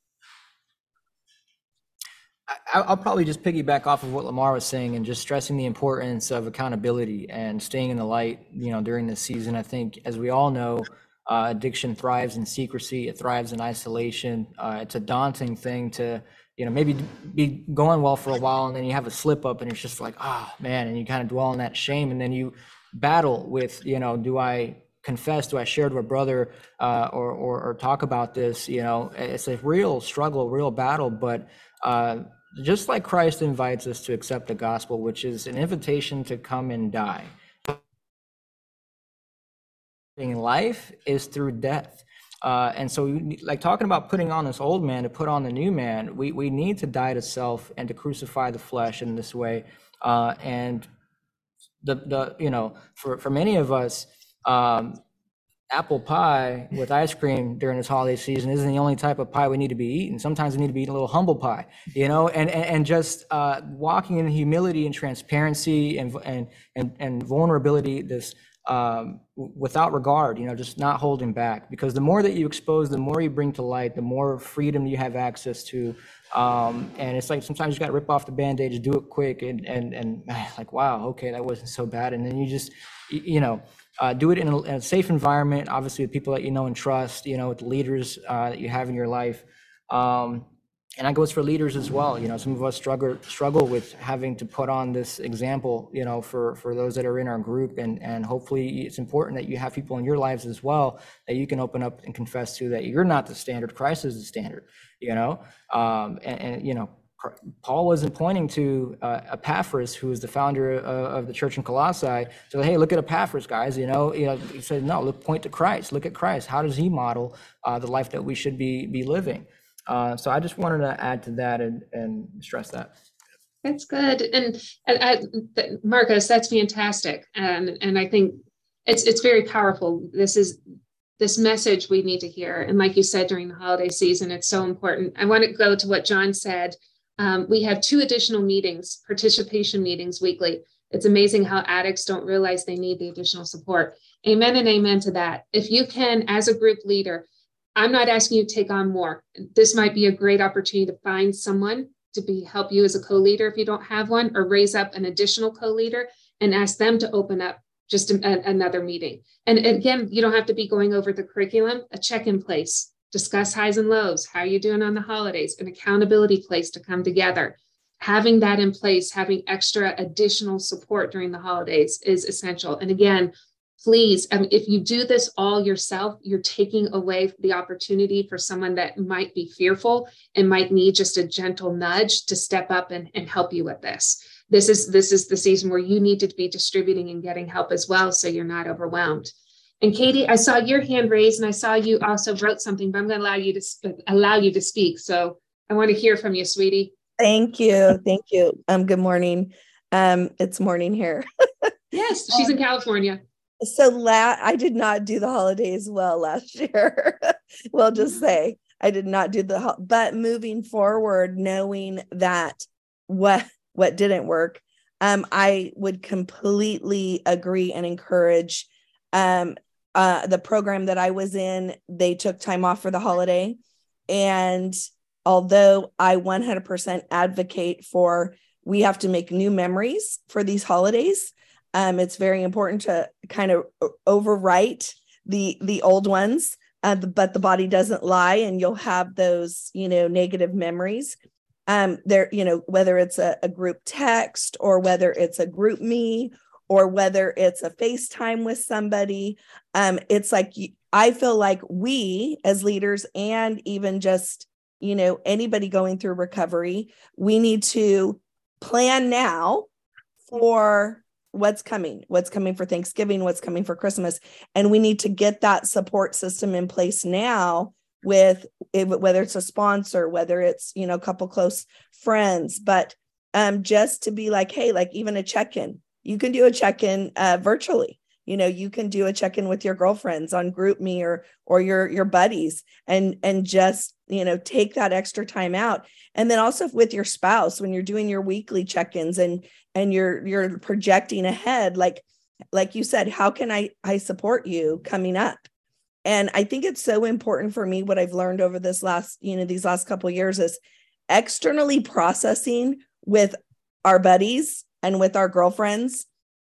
I'll probably just piggyback off of what Lamar was saying and just stressing the importance of accountability and staying in the light, you know, during this season. I think, as we all know, uh, addiction thrives in secrecy. It thrives in isolation. Uh, it's a daunting thing to, you know, maybe be going well for a while and then you have a slip up and it's just like, oh man, and you kind of dwell on that shame and then you battle with, you know, do I confess? Do I share to a brother uh, or, or, or talk about this? You know, it's a real struggle, real battle, but uh, just like Christ invites us to accept the gospel, which is an invitation to come and die life is through death. Uh, and so, like talking about putting on this old man to put on the new man, we, we need to die to self and to crucify the flesh in this way. Uh, and the the you know for for many of us, um, apple pie with ice cream during this holiday season isn't the only type of pie we need to be eating. Sometimes we need to be eating a little humble pie, you know, and and, and just uh, walking in humility and transparency and and and, and vulnerability. This um, without regard, you know, just not holding back. Because the more that you expose, the more you bring to light, the more freedom you have access to. Um, and it's like sometimes you got to rip off the band-aid, just do it quick, and and and <sighs> like, wow, okay, that wasn't so bad. And then you just, you know, uh, do it in a, in a, safe environment, obviously with people that you know and trust, you know, with leaders uh, that you have in your life. Um, and that goes for leaders as well. You know, some of us struggle struggle with having to put on this example, you know, for for those that are in our group, and and hopefully it's important that you have people in your lives as well that you can open up and confess to that you're not the standard, Christ is the standard. You know, um, and, and you know, Paul wasn't pointing to uh, Epaphras, who was the founder of, of the church in Colossae. So, hey, look at Epaphras, guys. You know, you know, he said, no, look, point to Christ. Look at Christ. How does he model uh, the life that we should be be living? Uh, so I just wanted to add to that and, and stress that. That's good. And, and I, Marcos, that's fantastic. And, and I think it's, it's very powerful. This is this message we need to hear. And like you said, during the holiday season, it's so important. I want to go to what John said. Um, we have two additional meetings, participation meetings weekly. It's amazing how addicts don't realize they need the additional support. Amen and amen to that. If you can, as a group leader, I'm not asking you to take on more. This might be a great opportunity to find someone to be help you as a co-leader if you don't have one, or raise up an additional co-leader and ask them to open up just a, a, another meeting. And again, you don't have to be going over the curriculum, a check-in place, discuss highs and lows, how are you doing on the holidays, an accountability place to come together. Having that in place, having extra additional support during the holidays is essential. And again, please, mean, if you do this all yourself, you're taking away the opportunity for someone that might be fearful and might need just a gentle nudge to step up and, and help you with this. This is this is the season where you need to be distributing and getting help as well, so you're not overwhelmed. And Katie, I saw your hand raised, and I saw you also wrote something, but I'm going to allow you to allow you to speak. So I want to hear from you, sweetie. Thank you, thank you. Um, good morning. Um, it's morning here. yes, <laughs> she's in California so la- I did not do the holidays well last <laughs> year. we'll just <laughs> say I did not do the ho- but moving forward knowing that what what didn't work um I would completely agree and encourage um uh the program that I was in they took time off for the holiday and although I 100% advocate for we have to make new memories for these holidays um, it's very important to kind of overwrite the the old ones, uh, but the body doesn't lie, and you'll have those you know negative memories. Um, there, you know, whether it's a, a group text or whether it's a GroupMe or whether it's a FaceTime with somebody. Um, it's like I feel like we as leaders and even just you know anybody going through recovery, we need to plan now for what's coming what's coming for thanksgiving what's coming for christmas. And we need to get that support system in place now with whether it's a sponsor whether it's you know a couple close friends. But um just to be like hey like even a check-in you can do a check-in uh, virtually you know you can do a check-in with your girlfriends on GroupMe or or your your buddies and and just you know take that extra time out. And then also with your spouse when you're doing your weekly check-ins and and you're you're projecting ahead like like you said how can i i support you coming up? And i think it's so important for me what i've learned over this last you know these last couple years is externally processing with our buddies and with our girlfriends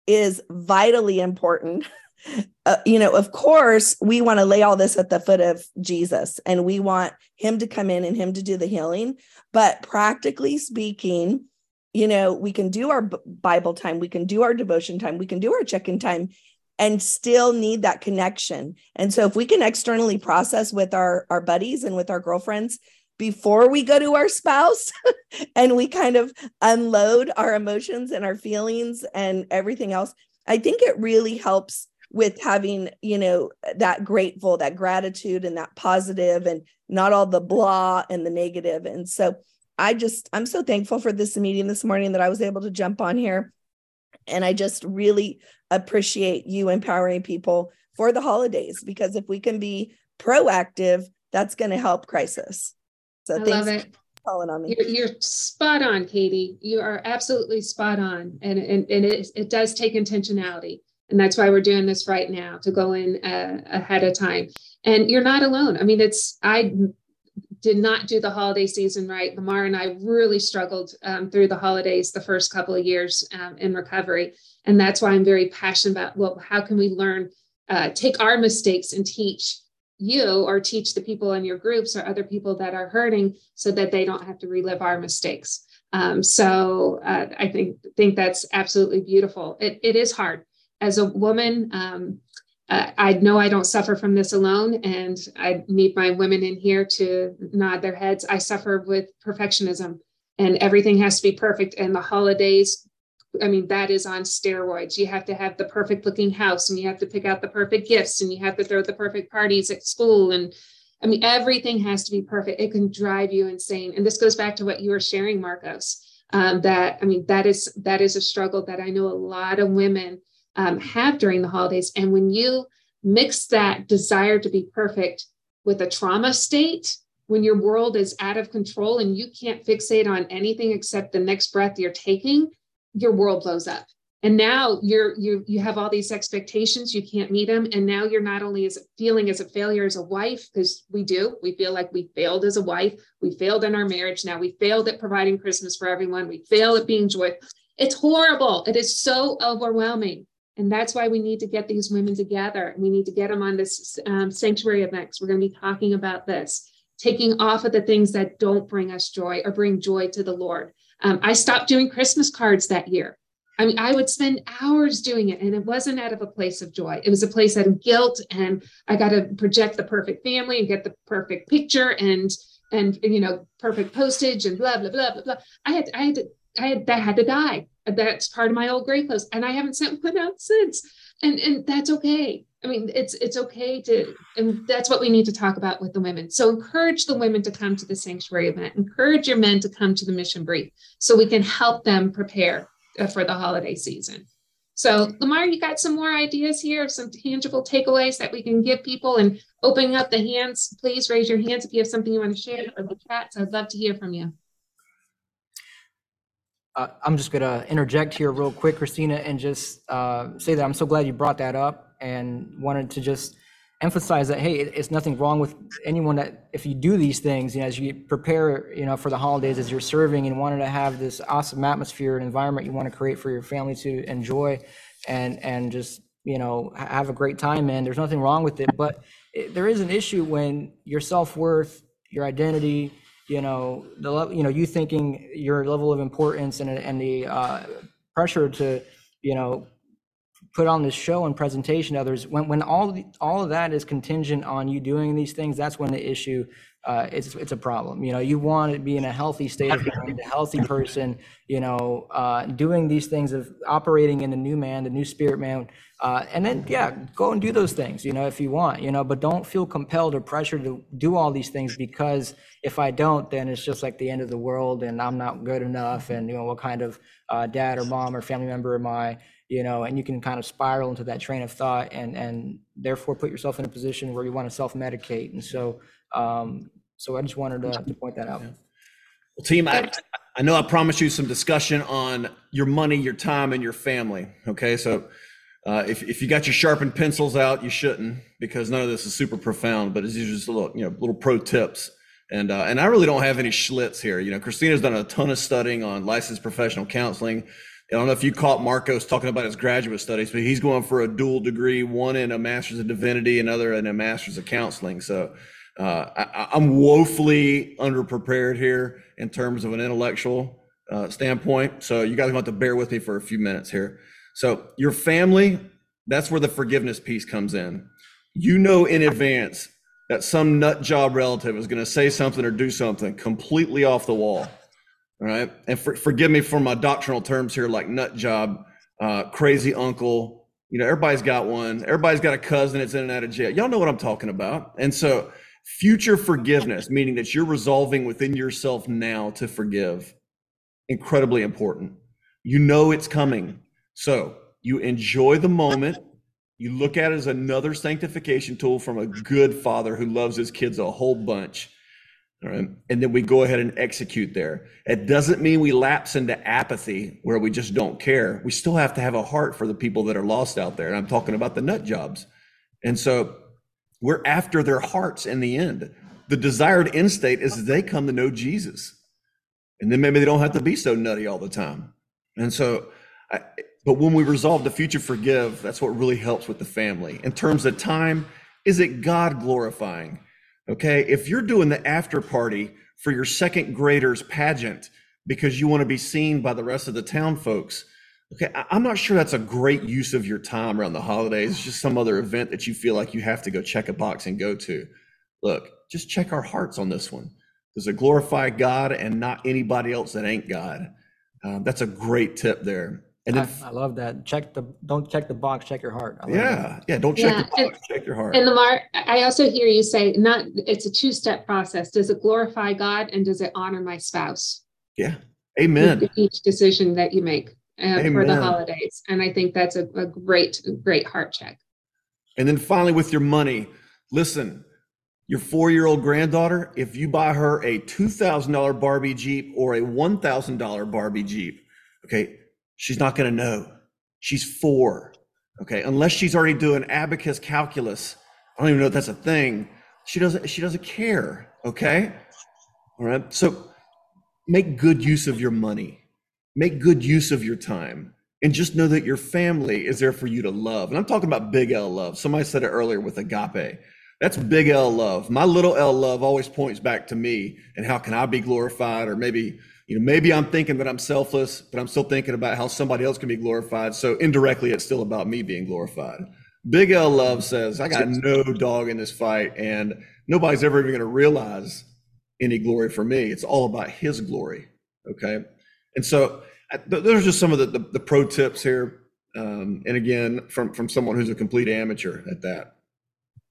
is vitally important <laughs> uh, you know of course we want to lay all this at the foot of jesus and we want him to come in and him to do the healing but practically speaking you know, we can do our Bible time, we can do our devotion time, we can do our check in time and still need that connection. And so if we can externally process with our our buddies and with our girlfriends before we go to our spouse <laughs> and we kind of unload our emotions and our feelings and everything else, I think it really helps with having, you know, that grateful, that gratitude and that positive and not all the blah and the negative. And so I just, I'm so thankful for this meeting this morning that I was able to jump on here. And I just really appreciate you empowering people for the holidays because if we can be proactive, that's going to help crisis. So I love it. Calling on me. You're, you're, spot on, Katie. You are absolutely spot on, and and, and it, it does take intentionality, and that's why we're doing this right now to go in uh, ahead of time. And you're not alone. I mean, it's I did not do the holiday season right. Lamar and I really struggled um, through the holidays the first couple of years um, in recovery. And that's why I'm very passionate about well, how can we learn, uh, take our mistakes and teach you or teach the people in your groups or other people that are hurting so that they don't have to relive our mistakes. Um, so uh, I think think that's absolutely beautiful. It, it is hard as a woman. Um, uh, I know I don't suffer from this alone, and I need my women in here to nod their heads. I suffer with perfectionism, and everything has to be perfect. And the holidays, I mean, that is on steroids. You have to have the perfect looking house, and you have to pick out the perfect gifts, and you have to throw the perfect parties at school. And I mean, everything has to be perfect. It can drive you insane. And this goes back to what you were sharing, Marcos. Um, that I mean, that is that is a struggle that I know a lot of women um, have during the holidays. And when you mix that desire to be perfect with a trauma state, when your world is out of control and you can't fixate on anything except the next breath you're taking, your world blows up. And now you're you you have all these expectations, you can't meet them, and now you're not only as feeling as a failure as a wife because we do, we feel like we failed as a wife, we failed in our marriage, now we failed at providing Christmas for everyone, we fail at being joyful. It's horrible. It is so overwhelming. And that's why we need to get these women together. We need to get them on this um, sanctuary events. We're going to be talking about this, taking off of the things that don't bring us joy or bring joy to the Lord. Um, I stopped doing Christmas cards that year. I mean, I would spend hours doing it, and it wasn't out of a place of joy. It was a place out of guilt, and I got to project the perfect family and get the perfect picture and and you know perfect postage and blah blah blah blah blah. I had I had to, I had that had to die that's part of my old grave clothes and i haven't sent one out since and and that's okay i mean it's it's okay to and that's what we need to talk about with the women. So encourage the women to come to the sanctuary event. Encourage your men to come to the mission brief so we can help them prepare uh, for the holiday season. So lamar you got some more ideas here of some tangible takeaways that we can give people? And opening up the hands please raise your hands if you have something you want to share or the chats. I'd love to hear from you. Uh, I'm just going to interject here real quick, Christina, and just uh, say that I'm so glad you brought that up and wanted to just emphasize that hey, it's nothing wrong with anyone that if you do these things, you know, as you prepare, you know, for the holidays, as you're serving and wanted to have this awesome atmosphere and environment you want to create for your family to enjoy, and and just you know have a great time in. There's nothing wrong with it, but it, there is an issue when your self worth, your identity you know the you know you thinking your level of importance and and the uh, pressure to you know put on this show and presentation others when when all all of that is contingent on you doing these things that's when the issue uh, it's it's a problem. You know, you want to be in a healthy state of mind, a healthy person. You know, uh, doing these things of operating in the new man, the new spirit man, uh, and then yeah, go and do those things. You know, if you want. You know, but don't feel compelled or pressured to do all these things because if I don't, then it's just like the end of the world, and I'm not good enough, and you know, what kind of uh, dad or mom or family member am I? You know, and you can kind of spiral into that train of thought, and and therefore put yourself in a position where you want to self medicate, and so. Um, so I just wanted to, to point that out. Well, team, I, I know I promised you some discussion on your money, your time, and your family. Okay, so uh, if, if you got your sharpened pencils out, you shouldn't because none of this is super profound. But it's just a little, you know, little pro tips. And uh, and I really don't have any schlitz here. You know, Christina's done a ton of studying on licensed professional counseling. I don't know if you caught Marcos talking about his graduate studies, but he's going for a dual degree, one in a master's of divinity, another in a master's of counseling. So uh, I, I'm woefully underprepared here in terms of an intellectual uh, standpoint. So you guys want to bear with me for a few minutes here. So your family, that's where the forgiveness piece comes in. You know in advance that some nut job relative is going to say something or do something completely off the wall. All right. And for, forgive me for my doctrinal terms here, like nut job, uh, crazy uncle, You know, everybody's got one. Everybody's got a cousin that's in and out of jail. Y'all know what I'm talking about. And so, future forgiveness, meaning that you're resolving within yourself now to forgive, incredibly important. You know it's coming. So, you enjoy the moment. You look at it as another sanctification tool from a good father who loves his kids a whole bunch right. And then we go ahead and execute there. It doesn't mean we lapse into apathy where we just don't care. We still have to have a heart for the people that are lost out there. And I'm talking about the nut jobs. And so we're after their hearts in the end. The desired end state is they come to know Jesus. And then maybe they don't have to be so nutty all the time. And so, I, but when we resolve the future forgive, that's what really helps with the family. In terms of time, is it God glorifying? Okay. If you're doing the after party for your second graders pageant because you want to be seen by the rest of the town folks, okay, I'm not sure that's a great use of your time around the holidays. It's just some other event that you feel like you have to go check a box and go to. Look, just check our hearts on this one. Does it glorify God and not anybody else that ain't God? Um, that's a great tip there. And then, I, I, love that. Check the don't check the box, check your heart. Yeah, that. yeah. Don't check yeah. the box, and, check your heart. And Lamar, I also hear you say not. It's a two step process. Does it glorify God and does it honor my spouse? Yeah. Amen. Each decision that you make uh, for the holidays, and I think that's a, a great, great heart check. And then finally, with your money, listen. Your four year old granddaughter, if you buy her a $2,000 Barbie Jeep or a $1,000 Barbie Jeep, okay, she's not going to know. She's four. Okay. Unless she's already doing abacus calculus. I don't even know if that's a thing. She doesn't, she doesn't care. Okay. All right. So make good use of your money, make good use of your time, and just know that your family is there for you to love. And I'm talking about big L love. Somebody said it earlier with agape. That's big L love. My little L love always points back to me and how can I be glorified or maybe you know, maybe I'm thinking that I'm selfless, but I'm still thinking about how somebody else can be glorified. So indirectly, it's still about me being glorified. Big L Love says, I got no dog in this fight, and nobody's ever even going to realize any glory for me. It's all about His glory. Okay. And so th- those are just some of the, the, the pro tips here. Um, and again, from, from someone who's a complete amateur at that.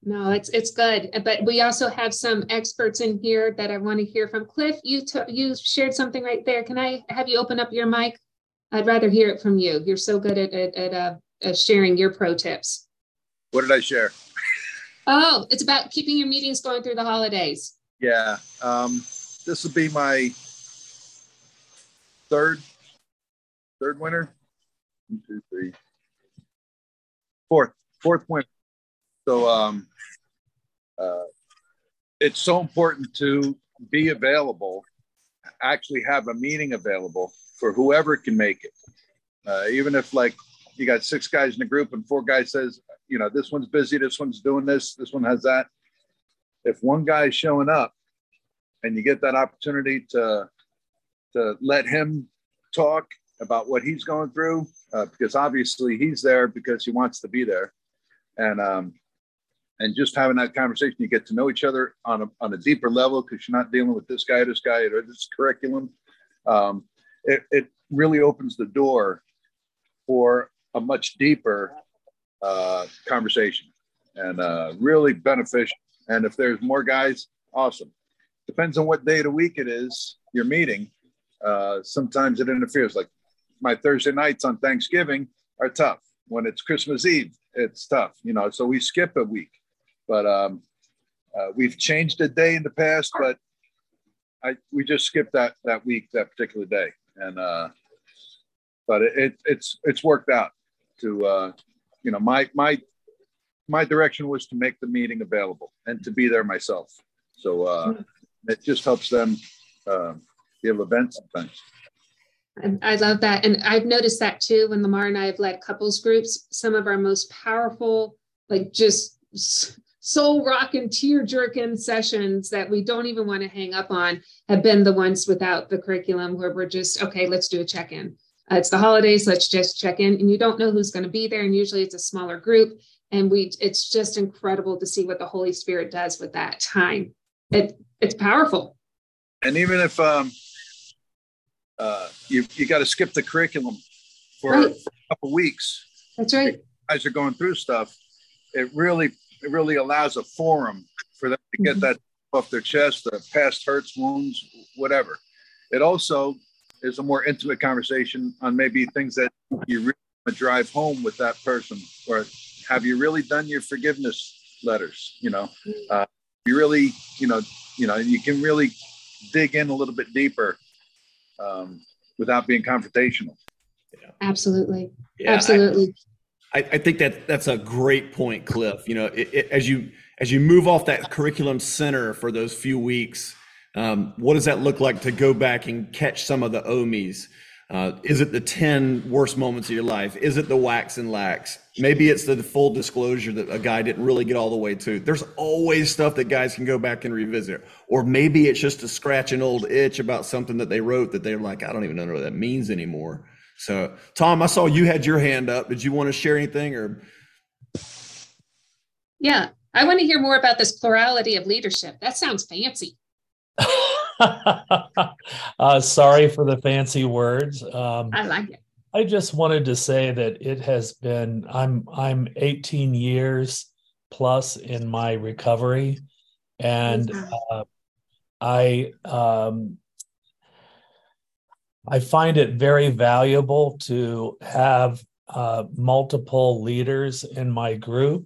No, it's it's good, but we also have some experts in here that I want to hear from. Cliff, you t- you shared something right there. Can I have you open up your mic? I'd rather hear it from you. You're so good at at, at uh, sharing your pro tips. What did I share? Oh, it's about keeping your meetings going through the holidays. Yeah, um, this will be my third third winter. One, two, three, fourth fourth winter so um, uh, it's so important to be available, actually have a meeting available for whoever can make it. Uh, even if like you got six guys in a group and four guys says, you know, this one's busy, this one's doing this, this one has that. If one guy is showing up and you get that opportunity to to let him talk about what he's going through, uh, because obviously he's there because he wants to be there. And um, and just having that conversation, you get to know each other on a, on a deeper level because you're not dealing with this guy, this guy, or this curriculum. Um, it, it really opens the door for a much deeper uh, conversation and uh, really beneficial. And if there's more guys, awesome. Depends on what day of the week it is you're meeting. Uh, sometimes it interferes. Like my Thursday nights on Thanksgiving are tough. When it's Christmas Eve, it's tough. You know, so we skip a week. But um, uh, we've changed a day in the past, but I we just skipped that that week, that particular day, and uh, but it, it it's it's worked out. To uh, you know, my my my direction was to make the meeting available and to be there myself. So uh, it just helps them uh, to vent sometimes. I love that. And I've noticed that too when Lamar and I have led couples groups, some of our most powerful, like just soul rocking, tear jerking sessions that we don't even want to hang up on have been the ones without the curriculum where we're just, okay, let's do a check in. Uh, it's the holidays, let's just check in. And you don't know who's going to be there. And usually it's a smaller group. And we, it's just incredible to see what the Holy Spirit does with that time. It, it's powerful. And even if um, uh, you, you got to skip the curriculum for, right. for a couple weeks. That's right guys are going through stuff, it really it really allows a forum for them to get that off their chest, the past hurts, wounds, whatever. It also is a more intimate conversation on maybe things that you really want to drive home with that person, or have you really done your forgiveness letters? You know, uh, you really, you know, you know, you can really dig in a little bit deeper um, without being confrontational. Absolutely. Yeah, Absolutely. I, I think that that's a great point, Cliff. You know, it, it, as you as you move off that curriculum center for those few weeks, um, what does that look like to go back and catch some of the omis? Uh, is it the 10 worst moments of your life? Is it the wax and lax? Maybe it's the full disclosure that a guy didn't really get all the way to. There's always stuff that guys can go back and revisit. Or maybe it's just to scratch an old itch about something that they wrote that they're like, I don't even know what that means anymore. So, Tom, I saw you had your hand up. Did you want to share anything or? Yeah. I want to hear more about this plurality of leadership. That sounds fancy. <laughs> uh, sorry for the fancy words. Um, I like it. I just wanted to say that it has been I'm I'm 18 years plus in my recovery, and uh, I um, I find it very valuable to have uh, multiple leaders in my group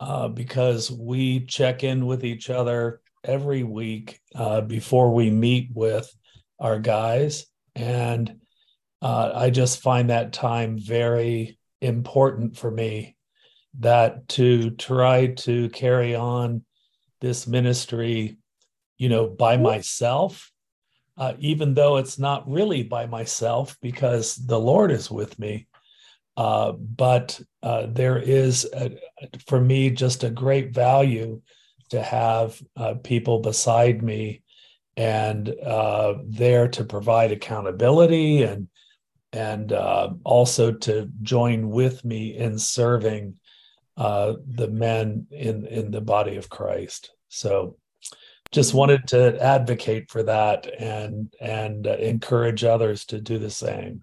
uh, because we check in with each other every week uh, before we meet with our guys. And uh, I just find that time very important for me that to try to carry on this ministry, you know, by myself, uh, even though it's not really by myself because the Lord is with me. Uh, but uh, there is, a, for me, just a great value to have uh, people beside me and uh, there to provide accountability and and uh, also to join with me in serving the men in in the body of Christ. So, just wanted to advocate for that and and uh, encourage others to do the same.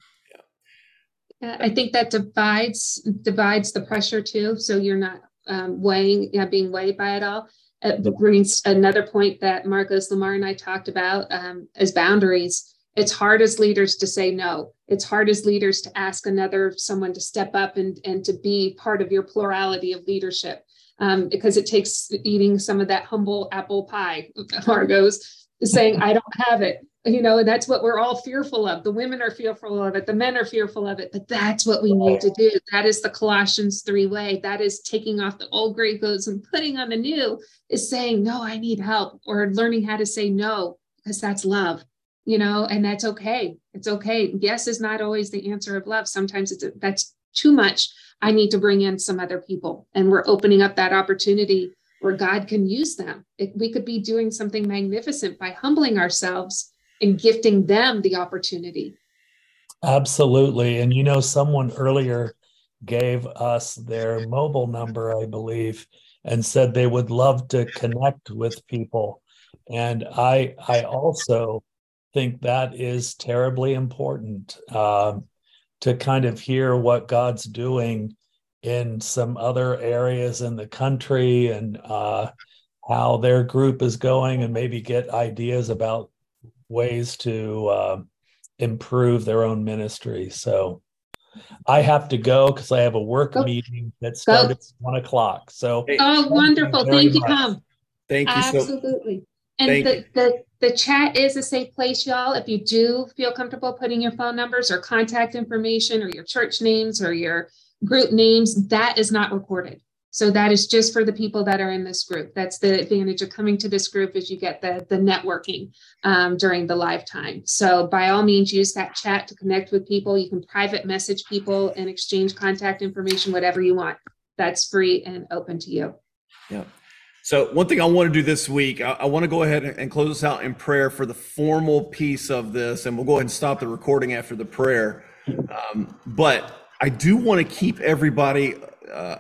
Yeah. I think that divides divides the pressure too. So you're not um, weighing, yeah, being weighed by it all. It brings another point that Marcos Lamar and I talked about um, as boundaries. It's hard as leaders to say no. It's hard as leaders to ask another someone to step up and, and to be part of your plurality of leadership um, because it takes eating some of that humble apple pie, <laughs> Marcos, saying, I don't have it. You know, and that's what we're all fearful of. The women are fearful of it, the men are fearful of it, but that's what we need to do. That is the Colossians 3 way. That is taking off the old grave clothes and putting on the new, is saying, No, I need help, or learning how to say no, because that's love you know and that's okay it's okay yes is not always the answer of love sometimes it's that's too much i need to bring in some other people and we're opening up that opportunity where god can use them it, we could be doing something magnificent by humbling ourselves and gifting them the opportunity Absolutely. And you know, someone earlier gave us their mobile number, I believe, and said they would love to connect with people. And I I also think that is terribly important um, to kind of hear what God's doing in some other areas in the country and uh, how their group is going, and maybe get ideas about ways to uh, improve their own ministry. So I have to go because I have a work Go. meeting that started at one o'clock. So oh Thank wonderful very thank you tom Thank you so Absolutely. And the, the, the chat is a safe place, y'all. If you do feel comfortable putting your phone numbers or contact information or your church names or your group names, that is not recorded. So that is just for the people that are in this group. That's the advantage of coming to this group is you get the, the networking um, during the live time. So by all means, use that chat to connect with people. You can private message people and exchange contact information, whatever you want. That's free and open to you. Yeah. So one thing I want to do this week, I, I want to go ahead and close us out in prayer for the formal piece of this, and we'll go ahead and stop the recording after the prayer. Um, but I do want to keep everybody uh,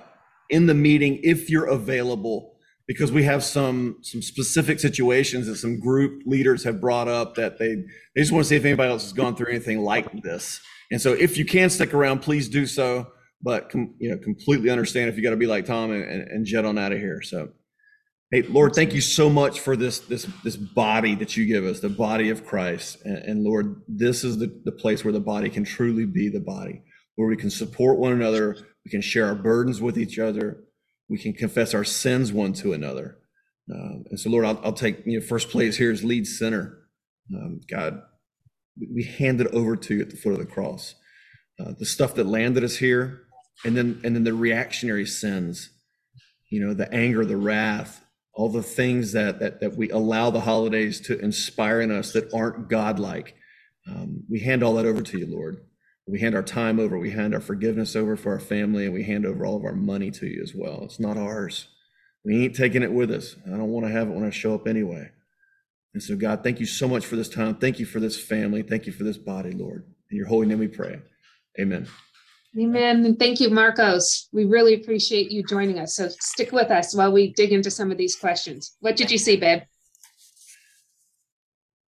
in the meeting if you're available, because we have some some specific situations that some group leaders have brought up that they they just want to see if anybody else has gone through anything like this. And so if you can stick around, please do so. but com- you know, completely understand if you got to be like Tom and, and, and jet on out of here. So, hey, Lord, thank you so much for this this this body that you give us, the body of Christ. And, and Lord, this is the, the place where the body can truly be the body, where we can support one another, we can share our burdens with each other, we can confess our sins one to another. Um, and so, Lord, I'll, I'll take you know first place here as lead center. Um, God, we hand it over to you at the foot of the cross. Uh, the stuff that landed us here, and then and then the reactionary sins, you know, the anger, the wrath, all the things that that that we allow the holidays to inspire in us that aren't godlike. Um, we hand all that over to you, Lord. We hand our time over. We hand our forgiveness over for our family, and we hand over all of our money to you as well. It's not ours. We ain't taking it with us. I don't want to have it when I show up anyway. And so, God, thank you so much for this time. Thank you for this family. Thank you for this body, Lord. In your holy name we pray. Amen. Amen. And thank you, Marcos. We really appreciate you joining us. So stick with us while we dig into some of these questions. What did you see, babe?